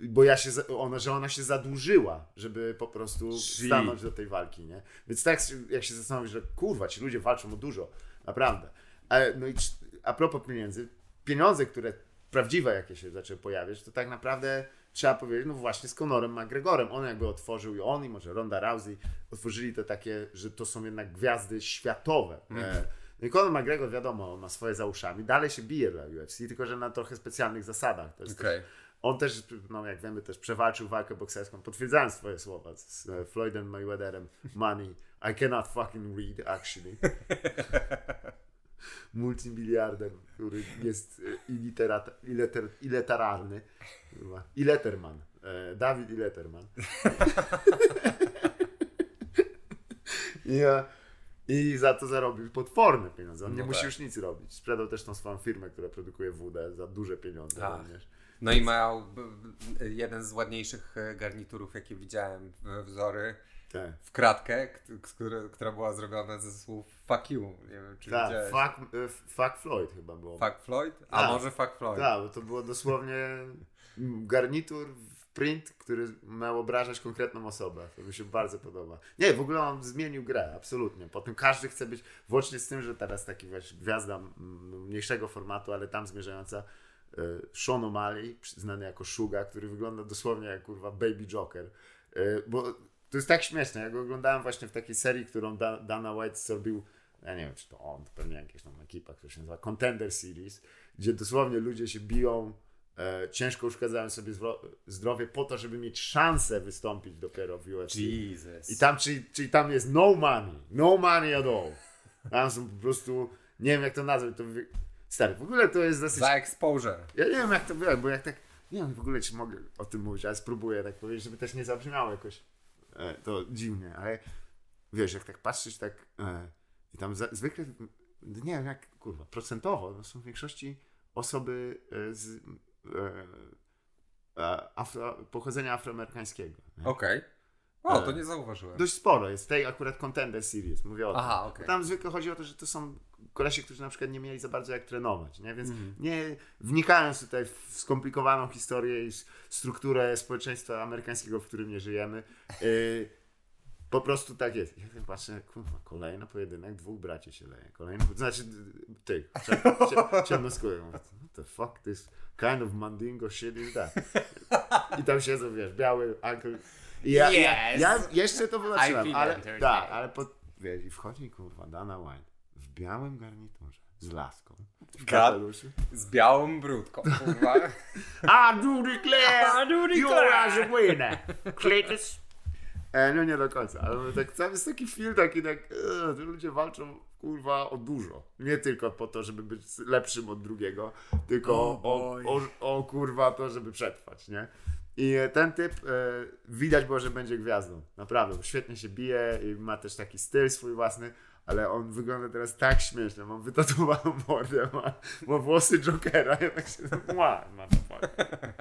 bo ja się, ona, że ona się zadłużyła, żeby po prostu Shit. stanąć do tej walki, nie? Więc tak jak się zastanowić, że kurwa, ci ludzie walczą o dużo, naprawdę. Ale, no i a propos pieniędzy, pieniądze, które prawdziwe jakie się zaczęły pojawiać, to tak naprawdę trzeba powiedzieć, no właśnie z Conorem McGregorem. On jakby otworzył i on i może Ronda Rousey otworzyli to takie, że to są jednak gwiazdy światowe. E, No i Conor McGregor wiadomo, on ma swoje za uszami, dalej się bije dla UFC, tylko że na trochę specjalnych zasadach. To jest też on też, no jak wiemy, też przewalczył walkę bokserską, potwierdzając swoje słowa z e, Floydem Mayweatherem. Money, I cannot fucking read, actually. Multimiliardem, który jest e, iliterat, ileter, iletaralny. Kurwa. Ileterman. E, Dawid Ileterman. I, e, I za to zarobił potworne pieniądze. On nie No musi tak. już nic robić. Sprzedał też tą swoją firmę, która produkuje wódę za duże pieniądze Tak. również. No i miał b- jeden z ładniejszych e, garniturów, jakie widziałem, wzory Tak. w kratkę, która była zrobiona ze słów fuck you. Nie wiem, czy Tak, widziałeś. fuck, e, fuck Floyd chyba było. Fuck Floyd? A Tak. może fuck Floyd? Tak, bo to było dosłownie garnitur print, który miał obrażać konkretną osobę. To mi się bardzo podoba. Nie, w ogóle on zmienił grę, absolutnie. Potem każdy chce być, włącznie z tym, że teraz taki właśnie gwiazda mniejszego formatu, ale tam zmierzająca e, Sean O'Malley, znany jako Suga, który wygląda dosłownie jak kurwa Baby Joker. E, Bo to jest tak śmieszne. Ja go oglądałem właśnie w takiej serii, którą da, Dana White zrobił. Ja nie wiem, czy to on, to pewnie jakaś tam ekipa, która się nazywa Contender Series, gdzie dosłownie ludzie się biją, e, ciężko uszkadzają sobie zdrowie po to, żeby mieć szansę wystąpić dopiero w UFC. Jesus. I tam, czyli, czyli tam jest no money, no money at all. Tam są po prostu, nie wiem jak to nazwać, to. Stary, w ogóle to jest dosyć Za exposure. ja nie wiem jak to było, bo jak tak. Nie wiem w ogóle, czy mogę o tym mówić, ale spróbuję tak powiedzieć, żeby też nie zabrzmiało jakoś e, to dziwnie, ale wiesz, jak tak patrzeć tak e, i tam za, zwykle, nie wiem jak, kurwa, procentowo, to są w większości osoby e, z afro, pochodzenia afroamerykańskiego. Okej. O, to E, nie zauważyłem. Dość sporo jest w tej akurat Contender Series, mówię o tym. Aha, okej. Tam zwykle chodzi o to, że to są kolesie, którzy na przykład nie mieli za bardzo jak trenować, nie? więc Mhm. nie wnikając tutaj w skomplikowaną historię i strukturę społeczeństwa amerykańskiego, w którym nie żyjemy, yy, po prostu tak jest. Ja tak patrzę, kurwa, kolejny pojedynek, dwóch braci się leje, kolejny, to znaczy tych, cie- ciemnoskórych. Mówię, What the fuck, this kind of mandingo shit is that? I tam siedzą, wiesz, biały uncle. Ja, ja, Yes. ja jeszcze to feel ale, entertained. tak, ale po, wiesz, i wchodzi kurwa Dana White w białym garniturze z laską. W kapeluszu. Z białą brudką, kurwa. I do declare I do you declare. as a winner, Cletus. E, no nie do końca, ale tak, tam jest taki film taki, tak, e, ludzie walczą kurwa o dużo. Nie tylko po to, żeby być lepszym od drugiego, tylko Oh o, o, o kurwa to, żeby przetrwać, nie? I ten typ e, widać było, że będzie gwiazdą. Naprawdę, bo świetnie się bije i ma też taki styl swój własny, ale on wygląda teraz tak śmiesznie. Mam wytatuowaną mordę, ma, ma włosy Jokera. Ja tak się mła,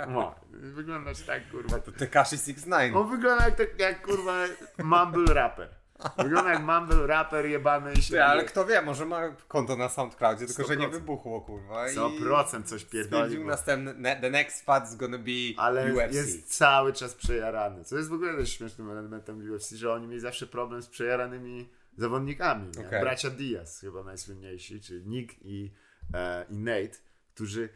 mła. Wyglądasz tak, kurwa. To Tekashi 69. On wygląda jak, tak, jak kurwa mumble rapper. Wygląda jak mumble rapper jebany i się ale kto wie, może ma konto na SoundCloudzie, tylko że nie 100%. wybuchło, kurwa. i 100% coś pierdoli. Stwierdził następny, the next fight's gonna be Ale UFC. jest cały czas przejarany. Co jest w ogóle też śmiesznym elementem UFC, że oni mieli zawsze problem z przejaranymi zawodnikami. Okej. Bracia Diaz chyba najsłynniejsi, czyli Nick i, e, i Nate, którzy,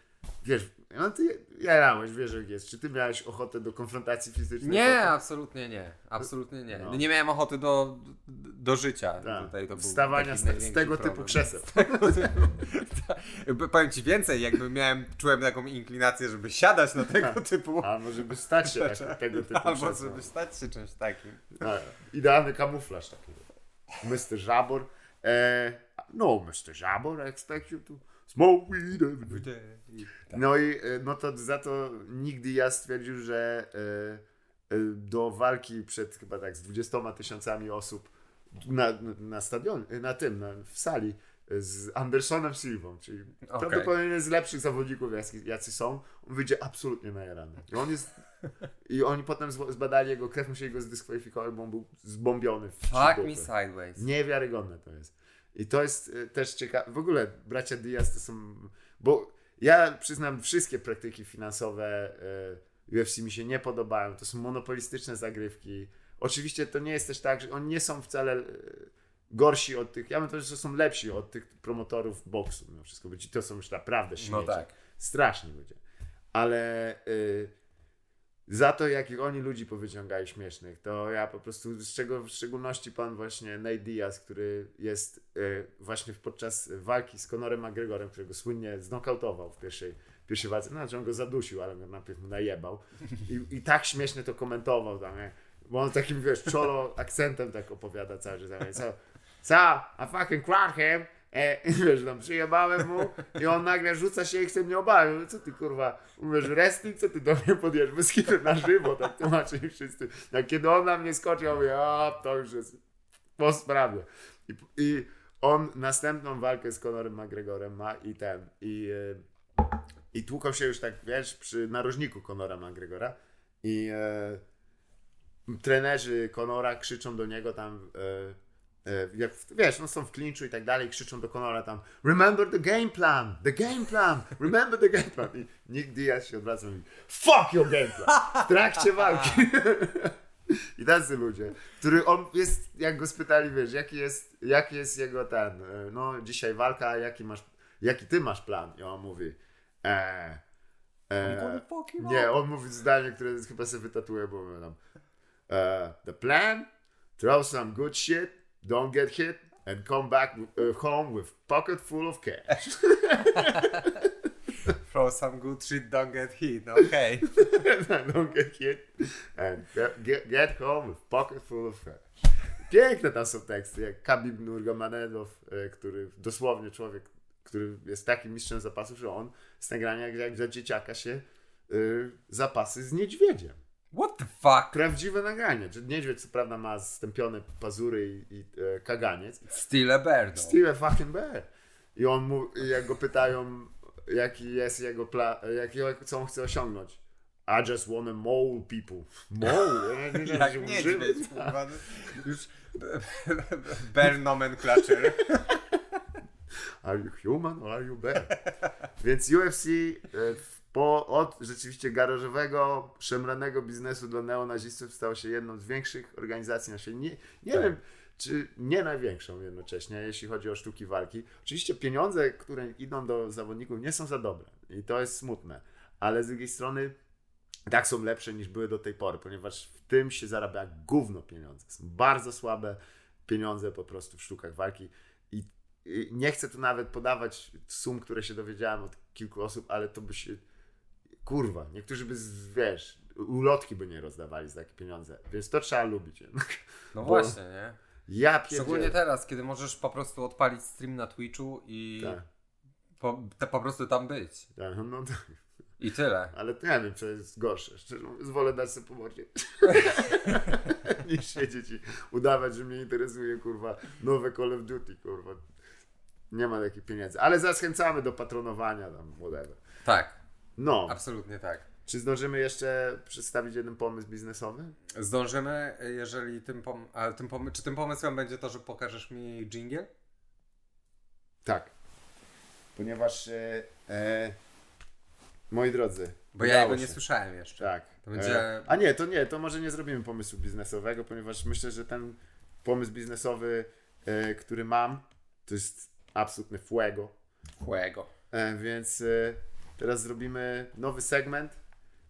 wiesz, no ty jarałeś, wiesz jak jest. Czy ty miałeś ochotę do konfrontacji fizycznej? Nie, potem? absolutnie nie. Absolutnie nie. No. Nie miałem ochoty do, do życia. Tak. Tutaj to Wstawania z, te, z tego problem. typu krzeseł. Tak. Powiem ci więcej, jakby miałem, czułem taką inklinację, żeby siadać na tego typu. Albo żeby stać się tak, tego typu Albo krzesłem. żeby stać się czymś takim. Tak, idealny kamuflaż taki. Mr. Żabor. E, no, Mr. Żabor, I expect you to smoke weed every day. No i e, no to za to nigdy ja stwierdził, że e, e, do walki przed chyba tak z 20 tysiącami osób na, na, stadionie, na tym, na, w sali z Andersonem Silvą, czyli Okej. prawdopodobnie jeden z lepszych zawodników, jacy, są, on wyjdzie absolutnie najarany. I on jest i oni potem zbadali jego krew, musieli go zdyskwalifikować, bo on był zbombiony w Fuck me sideways. Niewiarygodne to jest. I to jest y, też ciekawe. W ogóle bracia Diaz to są. Bo ja przyznam, wszystkie praktyki finansowe y, UFC mi się nie podobają. To są monopolistyczne zagrywki. Oczywiście to nie jest też tak, że oni nie są wcale y, gorsi od tych. Ja bym powiedział, że są lepsi od tych promotorów boksu. No wszystko być. I to są już naprawdę śmieci. No tak. Strasznie ludzie. Ale y, za to, jakich oni ludzi powyciągali śmiesznych, to ja po prostu, z czego w szczególności pan właśnie Nate Diaz, który jest y, właśnie podczas walki z Conorem McGregorem, którego słynnie znokautował w pierwszej, pierwszej walce, znaczy on go zadusił, ale najpierw mu najebał. I, i tak śmiesznie to komentował tam, nie? bo on takim, wiesz, czolo akcentem tak opowiada cały czas, co, co, I fucking cracked him, E, wiesz, tam przyjebałem mu i on nagle rzuca się i chce mnie. Mówię, co ty kurwa, mówisz wrestling, co ty do mnie podjesz? Bez na żywo, tak tłumaczyli wszyscy. Jak kiedy on na mnie skoczył, ja mówię, a to już jest po sprawie. I, I on następną walkę z Conorem McGregorem ma i ten, i, e, i tłukał się już tak, wiesz, przy narożniku Conora McGregora i e, trenerzy Conora krzyczą do niego tam, e, jak, wiesz, no są w klinczu i tak dalej, krzyczą do Conora tam remember the game plan, the game plan, remember the game plan i nigdy ja się odwracam i mówi, fuck your game plan w trakcie walki. I tacy ludzie, który on jest, jak go spytali, wiesz, jaki jest, jaki jest jego ten, e, no dzisiaj walka, jaki masz, jaki ty masz plan? I on mówi, e, e, nie, on mówi zdanie, które chyba sobie wytatuję, bo mówię tam, e, the plan, throw some good shit, don't get hit, and come back uh, home with pocket full of cash. Throw some good shit, don't get hit. Okej. don't get hit, and get, get, get home with pocket full of cash. Piękne tam są teksty, jak Khabib Nurmagomedov, e, który dosłownie człowiek, który jest takim mistrzem zapasów, że on z nagrania jak, jak za dzieciaka się y, zapasy z niedźwiedziem. What the fuck? Prawdziwe nagranie. Niedźwiedź co prawda ma stępione pazury i, i e, kaganiec. Still a bear, no. Still a fucking bear. I on mu, i jak go pytają, jaki jest jego plan, co on chce osiągnąć. I just wanna mole people. Mole? Ja nie Jak że niedźwiedź, no. Już bear nomenclature. Are you human or are you bear? Więc UFC e, po, od rzeczywiście garażowego, szemranego biznesu dla neonazistów stało się jedną z większych organizacji na świecie. Nie, nie Tak. wiem, czy nie największą jednocześnie, jeśli chodzi o sztuki walki. Oczywiście pieniądze, które idą do zawodników nie są za dobre i to jest smutne, ale z drugiej strony tak są lepsze niż były do tej pory, ponieważ w tym się zarabia gówno pieniądze. Są bardzo słabe pieniądze po prostu w sztukach walki i, i nie chcę tu nawet podawać sum, które się dowiedziałem od kilku osób, ale to by się kurwa, niektórzy by, wiesz, ulotki by nie rozdawali za takie pieniądze, więc to trzeba lubić. No Bo- właśnie, nie? Ja pierdzielę. Szczególnie teraz, kiedy możesz po prostu odpalić stream na Twitchu i Tak, po, te, po prostu tam być. tak, no tak. I tyle. Ale nie wiem, co jest gorsze. Szczerze mówiąc, wolę dać sobie po mordzie. Niż siedzieć i udawać, że mnie interesuje, kurwa, nowe Call of Duty, kurwa. Nie ma takich pieniędzy. Ale zachęcamy do patronowania tam, whatever. Tak, No, absolutnie tak. czy zdążymy jeszcze przedstawić jeden pomysł biznesowy? Zdążymy, jeżeli tym, pom- a tym pom- czy tym pomysłem będzie to, że pokażesz mi jingle? Tak. Ponieważ, e, e, moi drodzy, Bo ja jego nie słyszałem jeszcze. Tak. Będzie- E, a nie, to nie, to może nie zrobimy pomysłu biznesowego, ponieważ myślę, że ten pomysł biznesowy, e, który mam, to jest absolutne fuego. Fuego. E, więc e, teraz zrobimy nowy segment,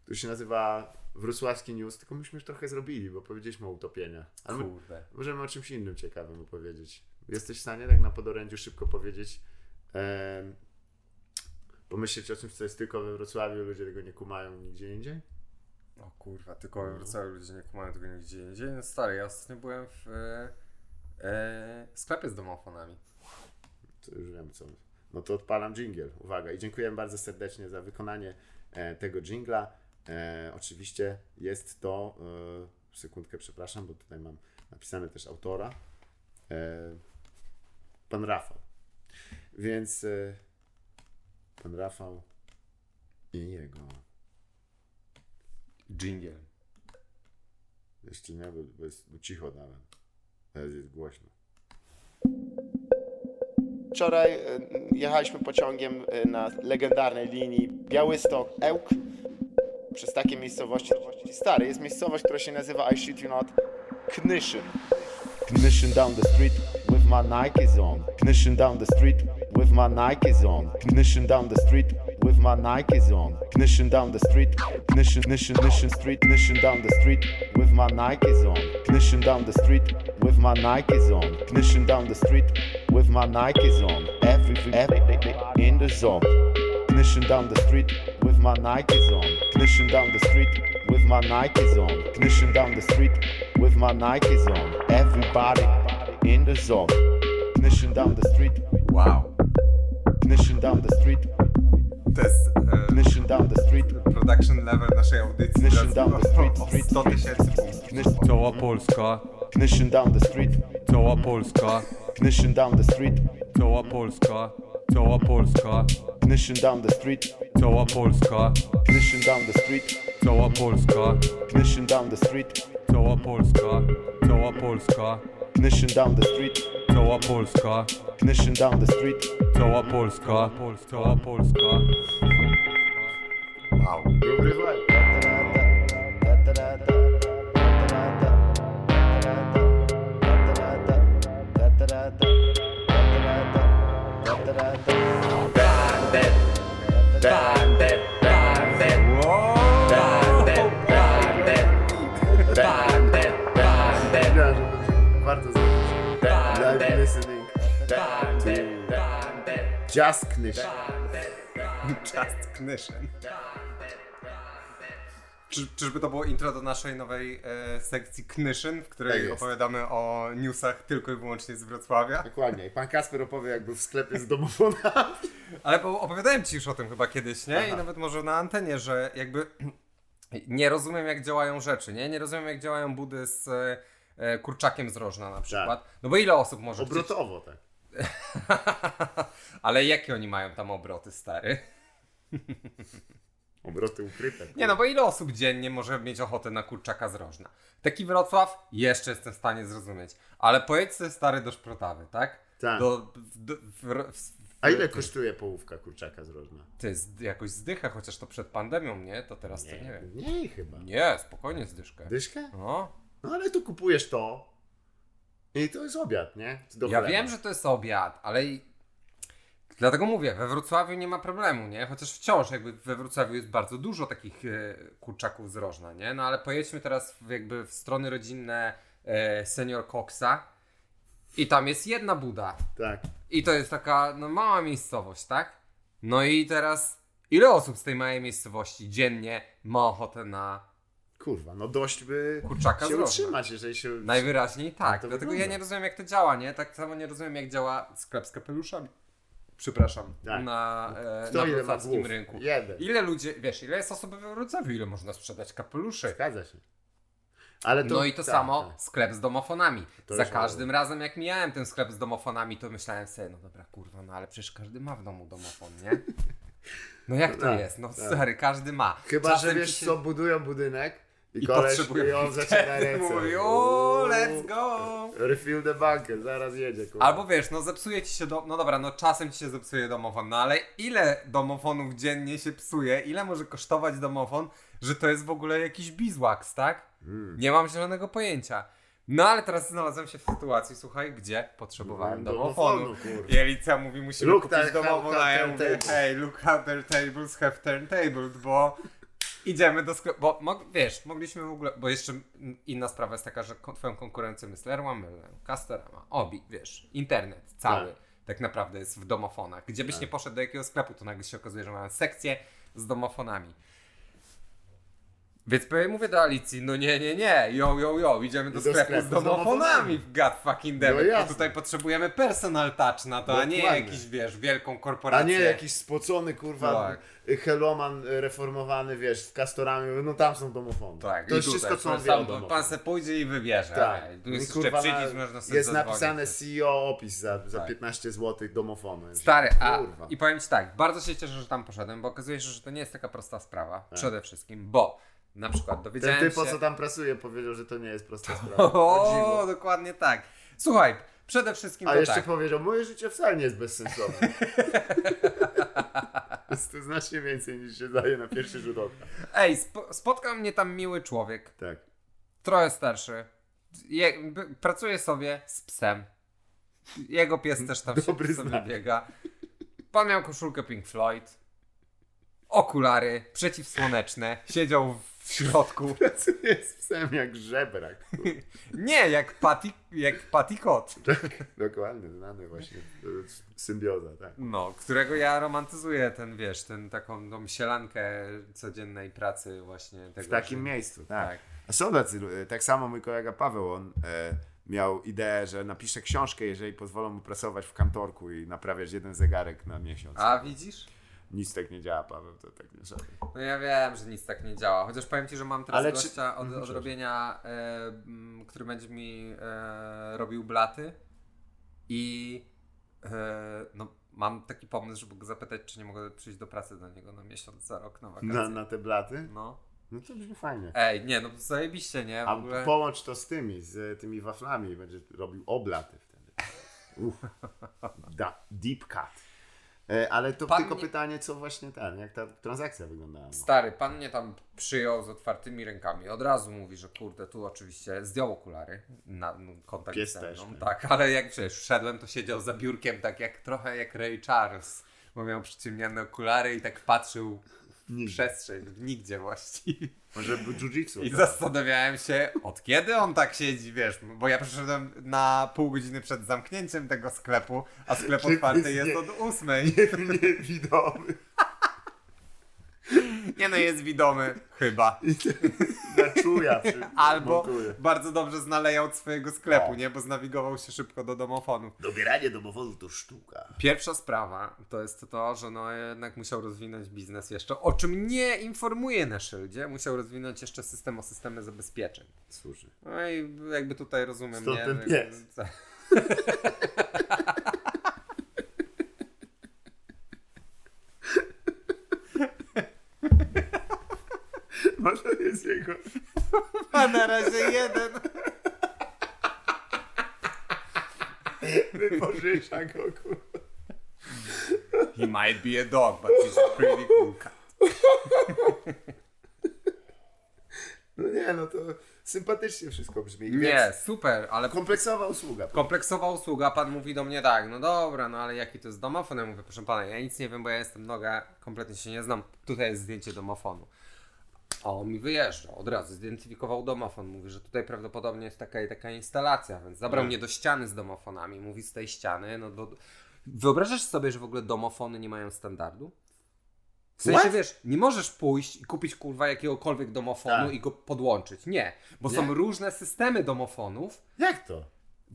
który się nazywa Wrocławski News, tylko myśmy już trochę zrobili, bo powiedzieliśmy o utopieniach. Ale my, Kurde. możemy o czymś innym ciekawym opowiedzieć. Jesteś w stanie tak na podorędziu szybko powiedzieć, e, pomyśleć o czymś, co jest tylko we Wrocławiu, ludzie tego nie kumają nigdzie indziej? O kurwa, tylko w Wrocławiu ludzie nie kumają tego nigdzie indziej. No stary, ja ostatnio byłem w e, e, sklepie z domofonami. To już wiem co. No to odpalam jingle. Uwaga. I dziękujemy bardzo serdecznie za wykonanie e, tego jingla. E, oczywiście jest to. E, sekundkę, przepraszam, bo tutaj mam napisane też autora. Pan Rafał. Więc pan Rafał i jego. Jingle. Jeszcze nie, bo jest bo cicho dałem. Teraz jest głośno. Wczoraj e, jechaliśmy pociągiem e, na legendarnej linii Białystok-Ełk przez takie miejscowości. Stary, jest miejscowość, która się nazywa I shit you not Knyszyn. Knyszyn down the street with my Nikes on. Knyszyn down the street with my Nikes on. Knyszyn down the street with my Nikes on. Knyszyn down the street. Knyszyn, Knyszyn, Knyszyn street. Knyszyn down the street with my Nikes on. Knyszyn down the street with my Nikes on. Knyszyn down the street my Nikes on. Every, every, in the zone. Knyszyn down the street with my Nikes on. Knyszyn down the street with my Nikes on. Knyszyn down the street with my Nikes on. Everybody in the zone. Knyszyn down the street. Wow. Knyszyn down the street. To jest e, down the street. production level naszej audycji. Mission Teraz down the street, o street, 100 tysięcy punktów. Cała Polska, Knyszyn down the street. cała Polska, Knyszyn down the street. cała Polska, cała Polska, Knyszyn down the street. cała Polska, Knyszyn down the street. cała Polska, Knyszyn down the street. cała Polska, cała Polska, Knyszyn down the street. cała Polska, Knyszyn down the street. cała Polska, cała Polska. Wow. Dobry vibe. Just Knysz. Just Knyszyn. Czy, czyżby to było intro do naszej nowej e, sekcji Knyszyn, w Tak której jest. opowiadamy o newsach tylko i wyłącznie z Wrocławia? Dokładnie. I pan Kasper opowie, jak był w sklepie z domofonami. Ale opowiadałem ci już o tym chyba kiedyś, nie? I Aha. nawet może na antenie, że jakby nie rozumiem jak działają rzeczy, nie? Nie rozumiem jak działają budy z e, kurczakiem z rożna na przykład. No bo ile osób może chcieć... Obrotowo, tak. Ale jakie oni mają tam obroty, stary? Obroty ukryte. Nie no, bo ile osób dziennie może mieć ochotę na kurczaka z rożna? Taki Wrocław jeszcze jestem w stanie zrozumieć. Ale pojedź sobie stary do Szprotawy, tak? Tak. Do, do, w, w, A ile kosztuje połówka kurczaka z rożna? Ty, z, jakoś zdycha, chociaż to przed pandemią, nie? To teraz to nie wiem. Nie, chyba. Nie, spokojnie zdyszkę. Dyszkę? No. No ale tu kupujesz to i to jest obiad, nie? Do Ja wiem, że to jest obiad, ale i... Dlatego mówię, we Wrocławiu nie ma problemu, nie? Chociaż wciąż jakby we Wrocławiu jest bardzo dużo takich e, kurczaków z rożna, nie? No ale pojedźmy teraz w, jakby w strony rodzinne e, Senior Coxa i tam jest jedna buda Tak. i to jest taka no, mała miejscowość, tak? No i teraz ile osób z tej małej miejscowości dziennie ma ochotę na Kurwa, no dość by kurczaka się rożna? utrzymać, jeżeli się... Najwyraźniej tak, dlatego wygląda. ja nie rozumiem jak to działa, nie? Tak samo nie rozumiem jak działa sklep z kapeluszami. przepraszam, Tak. na, e, Kto na wrocławskim rynku. Jeden. Ile ludzie, wiesz, ile jest osób we Wrocławiu, ile można sprzedać kapeluszy? Zgadza się. To, no i to tak, samo tak. sklep z domofonami. To Za każdym razem jak mijałem ten sklep z domofonami, to myślałem sobie, no dobra, kurwa, no ale przecież każdy ma w domu domofon, nie? No jak to tak, jest? No tak. stary, każdy ma. Chyba, Czasem że wiesz się- co, budują budynek i, I koleś i on zaczyna ręce. Mówi, o, let's go! Refill the bunker, zaraz jedzie. Kurwa. Albo wiesz, no zepsuje ci się do... No dobra, no czasem ci się zepsuje domofon, no ale ile domofonów dziennie się psuje? Ile może kosztować domofon, że to jest w ogóle jakiś bizwax, tak? Mm. Nie mam zielonego pojęcia. No ale teraz znalazłem się w sytuacji, słuchaj, gdzie potrzebowałem domofonu. domofonu, kurwa. I Elica mówi, musimy Look kupić domofon, a ja mówię, look how their tables have turntables, bo idziemy do sklepu, bo mog, wiesz, mogliśmy w ogóle, bo jeszcze inna sprawa jest taka, że twoją konkurencją jest Leroy Merlin, Castorama, Obi, wiesz, internet cały Tak. tak, naprawdę jest w domofonach. Gdzie byś nie poszedł do jakiegoś sklepu, to nagle się okazuje, że mają sekcję z domofonami. Więc powiem- mówię do Alicji, no nie, nie, nie, yo, yo, yo, idziemy do, Do sklepu, sklepu z z domofonami w God fucking damn No tutaj potrzebujemy personal touch na to, a nie Dokładnie. jakiś, wiesz, wielką A korporację. nie jakiś spocony, kurwa, Tak. heloman reformowany, wiesz, w Castorami, no tam są domofony. Tak, to jest tutaj, wszystko, co on wie o. Pan se pójdzie i wybierze. Tak. Tu jest kurwa, jeszcze na- przycisk, można sobie jest zadzwonić. napisane CEO opis za, za Tak. 15 zł domofonu. Stary, a Kurwa. i powiem Ci tak, bardzo się cieszę, że tam poszedłem, bo okazuje się, że to nie jest taka prosta sprawa, Tak. przede wszystkim, bo na przykład Ten dowiedziałem typo, się... co tam pracuje, powiedział, że to nie jest prosta sprawa. O dokładnie tak. Słuchaj, przede wszystkim A to jeszcze tak. powiedział, moje życie wcale nie jest bezsensowne. jest to znacznie więcej niż się daje na pierwszy rzut oka. Ej, spo, spotkał mnie tam miły człowiek, Tak. trochę starszy. Je, pracuje sobie z psem. Jego pies też tam Dobry się sobie znak. biega. Pan miał koszulkę Pink Floyd, okulary przeciwsłoneczne, siedział w środku. Z psem jak żebrak. Nie, jak Patty, jak Patty Kot. Dokładnie, znany właśnie. Jest Symbioza, tak. No, którego ja romantyzuję, ten wiesz, ten taką tą sielankę codziennej pracy właśnie. Tego, W takim że- miejscu, tak. Tak. A są tacy, tak samo mój kolega Paweł, on e, miał ideę, że napisze książkę, jeżeli pozwolą mu pracować w kantorku i naprawiać jeden zegarek na miesiąc. A widzisz? Nic tak nie działa, Paweł, to tak nie żałuję. No ja wiem, że nic tak nie działa. Chociaż powiem ci, że mam teraz Ale czy- gościa od, Mhm, od robienia, e, który będzie mi e, robił blaty i e, no, mam taki pomysł, żeby go zapytać, czy nie mogę przyjść do pracy do niego na miesiąc, za rok, na wakacje. Na, na te blaty? No. No to brzmi fajnie. Ej, nie, no zajebiście, nie? W A ogóle... połącz to z tymi, z tymi waflami i będzie robił oblaty wtedy. Uff. Da, deep cut. E, ale to Pan tylko nie- pytanie, co właśnie ten, jak ta transakcja wyglądała. No. Stary, pan mnie tam przyjął z otwartymi rękami. Od razu mówi, że kurde, tu oczywiście zdjął okulary na no, kontakt Pies ze mną. Tak, ale jak przecież wszedłem, to siedział za biurkiem tak jak trochę jak Ray Charles, bo miał przyciemniane okulary i tak patrzył Nigdzie. przestrzeń, nigdzie właściwie. Może był jiu-jitsu. I tak? zastanawiałem się, od kiedy on tak siedzi, wiesz, bo ja przyszedłem na pół godziny przed zamknięciem tego sklepu, a sklep otwarty jest jest nie- od ósmej. Niewidomy. Nie no, jest widomy, chyba. Na czuja Albo montuje. bardzo dobrze zna layout swojego sklepu, O. nie? Bo znawigował się szybko do domofonu. Dobieranie domofonu to sztuka. Pierwsza sprawa to jest to, że no jednak musiał rozwinąć biznes jeszcze, o czym nie informuje na szyldzie. Musiał rozwinąć jeszcze system o systemy zabezpieczeń. Słusznie. No i jakby tutaj rozumiem, Stąd nie? ten że- pies. Może jest jego. A na razie jeden. Wypożycza go, kurwa. He might be a dog, but he's a pretty cool cat. No nie, no to sympatycznie wszystko brzmi. Nie, super, ale kompleksowa usługa. kompleksowa usługa, pan mówi do mnie tak, no dobra, no ale jaki to jest domofon? Ja mówię, proszę pana, ja nic nie wiem, bo ja jestem noga, kompletnie się nie znam. Tutaj jest zdjęcie domofonu. A on mi wyjeżdża, od razu zidentyfikował domofon. Mówi, że tutaj prawdopodobnie jest taka i taka instalacja, więc zabrał Mm. mnie do ściany z domofonami. Mówi z tej ściany, no do... Wyobrażasz sobie, że w ogóle domofony nie mają standardu? W sensie, What? wiesz, nie możesz pójść i kupić kurwa jakiegokolwiek domofonu Tak. i go podłączyć. Nie, bo Nie? są różne systemy domofonów, Jak to?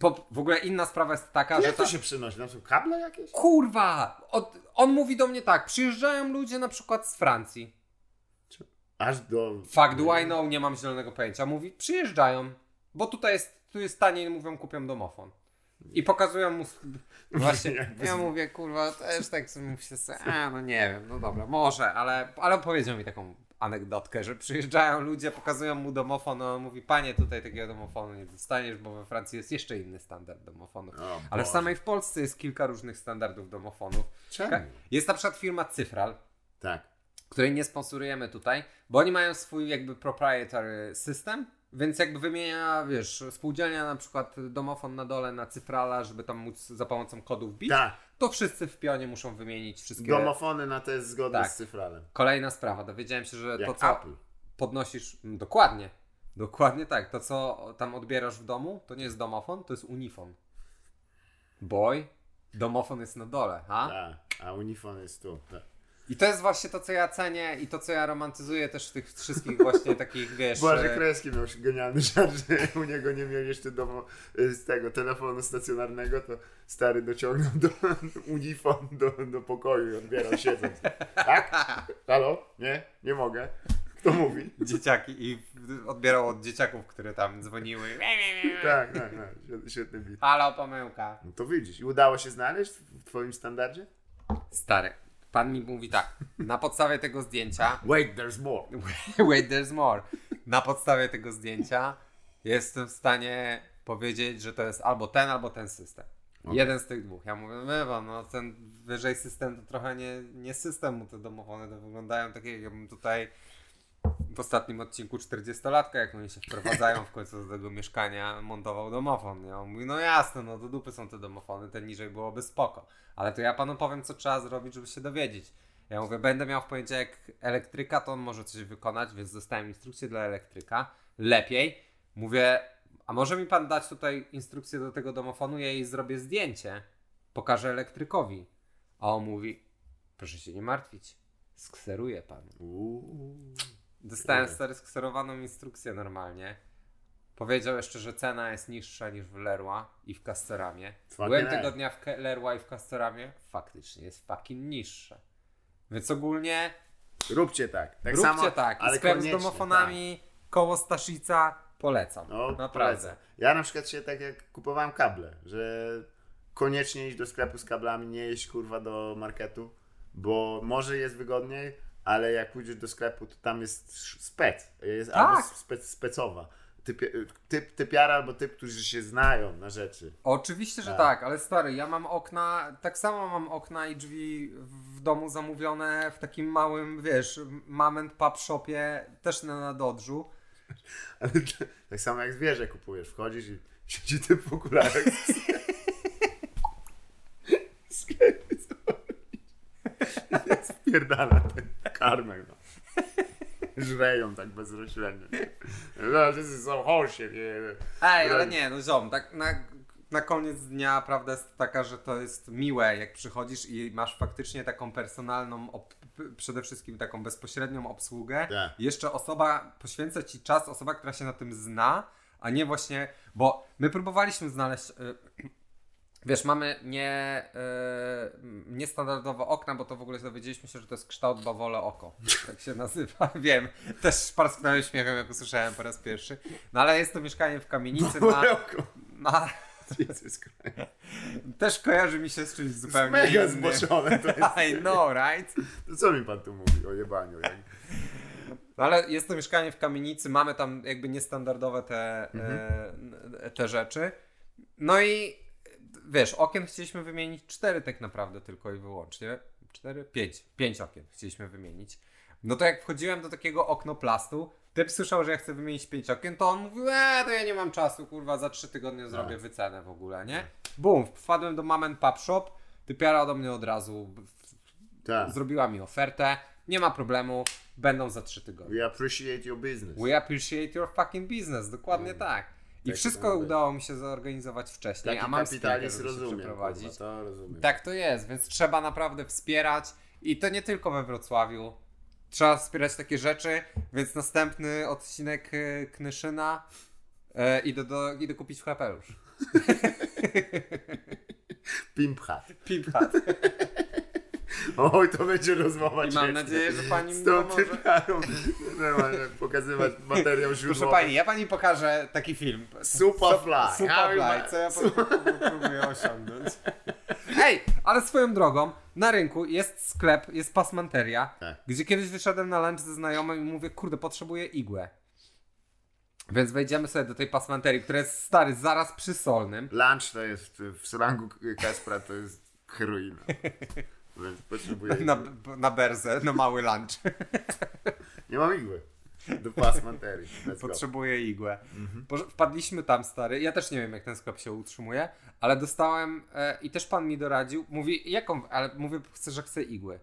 Po, w ogóle inna sprawa jest taka, że Jak to ta... się przynosi? Tam są kable jakieś? Kurwa! Od, on mówi do mnie tak, przyjeżdżają ludzie na przykład z Francji. Aż do... Fuck do I know, nie mam zielonego pojęcia. Mówi, przyjeżdżają, bo tutaj jest, tu jest taniej, mówią, kupią domofon. I pokazują mu. Właśnie, ja mówię, kurwa, też tak sobie sobie, a no nie wiem, no dobra, może, ale, ale powiedział mi taką anegdotkę, że przyjeżdżają ludzie, pokazują mu domofon, on mówi, panie, tutaj takiego domofonu nie dostaniesz, bo we Francji jest jeszcze inny standard domofonów. O Ale w samej w Polsce jest kilka różnych standardów domofonów. Czemu? Jest na przykład firma Cyfral, Tak. Której nie sponsorujemy tutaj, bo oni mają swój jakby proprietary system, więc jakby wymienia, wiesz, spółdzielnia na przykład domofon na dole na cyfrala, żeby tam móc za pomocą kodów bić, Tak. to wszyscy w pionie muszą wymienić wszystkie... Domofony na to jest zgodne Tak. z cyfralem. Kolejna sprawa, dowiedziałem się, że to Jak co Apple. podnosisz, dokładnie, dokładnie tak, to co tam odbierasz w domu, to nie jest domofon, to jest unifon. Boy, domofon jest na dole, ha? Tak. A unifon jest tu. Tak. I to jest właśnie to, co ja cenię i to, co ja romantyzuję też w tych wszystkich właśnie takich, wiesz... Boże e, Kreski miał genialny żart, że u niego nie miał jeszcze domu y, z tego telefonu stacjonarnego, to stary dociągnął do unifon do, do pokoju i odbierał siedząc. Tak? Halo? Nie? Nie mogę. Kto mówi? dzieciaki i odbierał od dzieciaków, które tam dzwoniły. Tak, tak, tak. Świetny- Świetny bit. Halo, pomyłka. No to widzisz. I udało się znaleźć w twoim standardzie? Stary, pan mi mówi tak, na podstawie tego zdjęcia, Wait, there's more. wait, there's more, na podstawie tego zdjęcia jestem w stanie powiedzieć, że to jest albo ten, albo ten system. Jeden z tych dwóch. Ja mówię, no no ten wyżej system to trochę nie, nie system, bo te domofony to wyglądają tak, jakbym tutaj w ostatnim odcinku 40-latka, jak oni się wprowadzają w końcu do tego mieszkania, montował domofon. Ja on mówi, no jasne, no do dupy są te domofony, ten niżej byłoby spoko. Ale to ja panu powiem, co trzeba zrobić, żeby się dowiedzieć. Ja mówię, będę miał w poniedziałek elektryka, to on może coś wykonać, więc dostałem instrukcję dla elektryka. Lepiej. Mówię, a może mi pan dać tutaj instrukcję do tego domofonu, ja jej zrobię zdjęcie, pokażę elektrykowi. A on mówi, proszę się nie martwić, skseruję panu. Uuu. Dostałem stary skserowaną instrukcję normalnie. Powiedział jeszcze, że cena jest niższa niż w Leroy i w Castoramie. Byłem tego dnia w Leroy i w Castoramie. Faktycznie jest fucking niższa. Więc ogólnie Róbcie tak. Tak róbcie samo, tak. Ale sklep z domofonami koło Staszica polecam. No, Naprawdę. polecam. Ja na przykład się tak jak kupowałem kable, że koniecznie iść do sklepu z kablami, nie iść kurwa do marketu, bo może jest wygodniej, ale jak pójdziesz do sklepu, to tam jest spec, jest Tak. albo spec, specowa. Typ, typ, typiara albo typ, którzy się znają na rzeczy. Oczywiście, że Tak. tak. ale stary, ja mam okna, tak samo mam okna i drzwi w domu zamówione w takim małym, wiesz, mom and pop shopie, też na nadodrzu. Ale to, tak samo jak zwierzę kupujesz, wchodzisz i siedzi typ w okularach. Spierdala ten karmę. No. Żreją tak bezroślenie. No, so horseshit. yeah. Ej, ale nie, no ziom, tak na, na koniec dnia prawda jest taka, że to jest miłe, jak przychodzisz i masz faktycznie taką personalną, przede wszystkim taką bezpośrednią obsługę. Tak. I Jeszcze osoba, poświęca ci czas, osoba, która się na tym zna, a nie właśnie, bo my próbowaliśmy znaleźć... Y, Wiesz, mamy nie, y, niestandardowe okna, bo to w ogóle dowiedzieliśmy się, że to jest kształt bawole oko. Tak się nazywa. Wiem, też parsknąłem śmiechem, jak usłyszałem po raz pierwszy. No ale jest to mieszkanie w kamienicy. Ma, Pudełko. ma, też kojarzy mi się z czymś zupełnie Mega innym. zboczone to jest. I know, right? To co mi pan tu mówi o jebaniu? Jak... No ale jest to mieszkanie w kamienicy, mamy tam jakby niestandardowe te, e, te rzeczy. No i wiesz, okien chcieliśmy wymienić cztery tak naprawdę tylko i wyłącznie. Cztery? Pięć. Pięć okien chcieliśmy wymienić. No to jak wchodziłem do takiego oknoplastu, typ słyszał, że ja chcę wymienić pięć okien, to on mówił, eee, to ja nie mam czasu, kurwa, za trzy tygodnie zrobię Tak. wycenę w ogóle, nie? Bum, wpadłem do and Pop Shop, typiara do mnie od razu Tak. zrobiła mi ofertę, nie ma problemu, będą za trzy tygodnie. We appreciate your business. We appreciate your fucking business, dokładnie tak. I wszystko udało mi się zorganizować wcześniej, Taki a mam kapitalizm się rozumiem. przeprowadzić. Kurwa, to rozumiem. Tak to jest, więc trzeba naprawdę wspierać i to nie tylko we Wrocławiu. Trzeba wspierać takie rzeczy, więc następny odcinek e, Knyszyna e, idę, do, idę kupić chlepelusz. Pimp hat. Pimp hat. Oj, to będzie rozmowa I mam nadzieję, że pani mi pomoże. normalnie pokazywać materiał źródłowy. Proszę pani, ja pani pokażę taki film. Superfly. Superfly, co ja próbuję osiągnąć. Ej, ale swoją drogą, na rynku jest sklep, jest pasmanteria, Tak. gdzie kiedyś wyszedłem na lunch ze znajomym i mówię, kurde, potrzebuję igłę. Więc wejdziemy sobie do tej pasmanterii, która jest stary, zaraz przy solnym. Lunch to jest w slangu Kaspra to jest heroina. Więc potrzebuję. Na, na berzę, na mały lunch. Nie mam igły. Do go. Potrzebuję igłę. Poż- Wpadliśmy tam, stary. Ja też nie wiem, jak ten sklep się utrzymuje, ale dostałem e, i też pan mi doradził. Mówi, jaką, ale mówię, chcę, że chcę igły.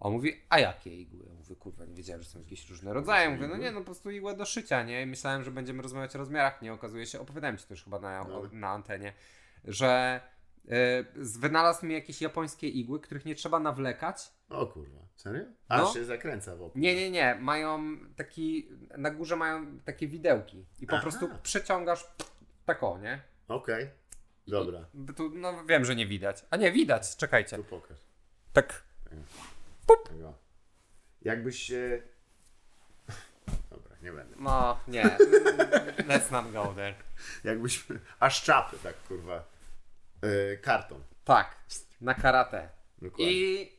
On mówi, a jakie igły? Ja mówię, kurwa, nie wiedziałem, że są jakieś różne rodzaje. Mówię, no nie, no po prostu igłę do szycia, nie? I myślałem, że będziemy rozmawiać o rozmiarach. Nie, okazuje się, opowiadałem ci to już chyba na, No. na antenie, że wynalazł mi jakieś japońskie igły, których nie trzeba nawlekać. O kurwa, serio? Aż No. się zakręca wokół. Nie, nie, nie. Mają taki. Na górze mają takie widełki. I po Aha. prostu przeciągasz tak o, nie? Okej. Dobra, I Tu, no wiem, że nie widać. A nie, widać, czekajcie. tu pokaż. Tak. Tego. Jakbyś się... Dobra, nie będę. No, nie. Let's not go there. Jakbyś... Aż czapy, tak kurwa. Yy, karton. Tak, na karate. Dokładnie. I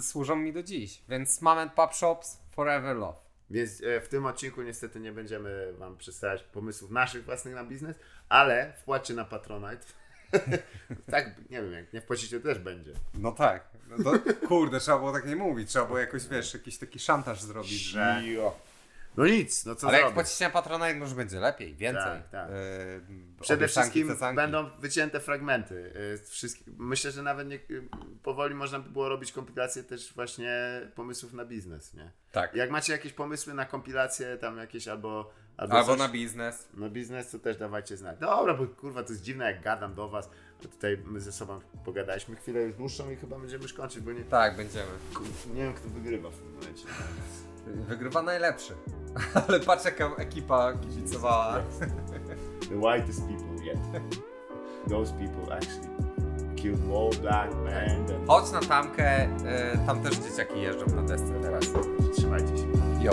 służą mi do dziś. Więc Mom and Pop Shops Forever Love. Więc e, w tym odcinku niestety nie będziemy wam przedstawiać pomysłów naszych własnych na biznes, ale wpłacie na Patronite. tak, nie wiem, jak nie wpłacicie, to też będzie. No tak. No to, kurde, trzeba było tak nie mówić. Trzeba było jakoś, wiesz, jakiś taki szantaż zrobić, że... No nic, no co Ale jak zrobić? płacicie na Patronite, może będzie lepiej, więcej. Tak, tak. Yy, Przede wszystkim cecanki. będą wycięte fragmenty. y, wszystkich- Myślę, że nawet nie, y, powoli można by było robić kompilację też właśnie pomysłów na biznes, nie? Tak. Jak macie jakieś pomysły na kompilację, tam jakieś albo... Albo, Albo coś, na biznes. na biznes, to też dawajcie znać. Dobra, bo kurwa, to jest dziwne, jak gadam do was, tutaj my ze sobą pogadaliśmy chwilę już dłuższą i chyba będziemy już kończyć, bo nie, Tak, będziemy. nie wiem, kto wygrywa w tym momencie. Wygrywa najlepszy. Ale patrz jaka ekipa kibicowała. The whitest people yet. Those people actually killed more black men than... Chodź na tamkę, y, tam też dzieciaki jeżdżą na desce teraz. Trzymajcie się. Yo.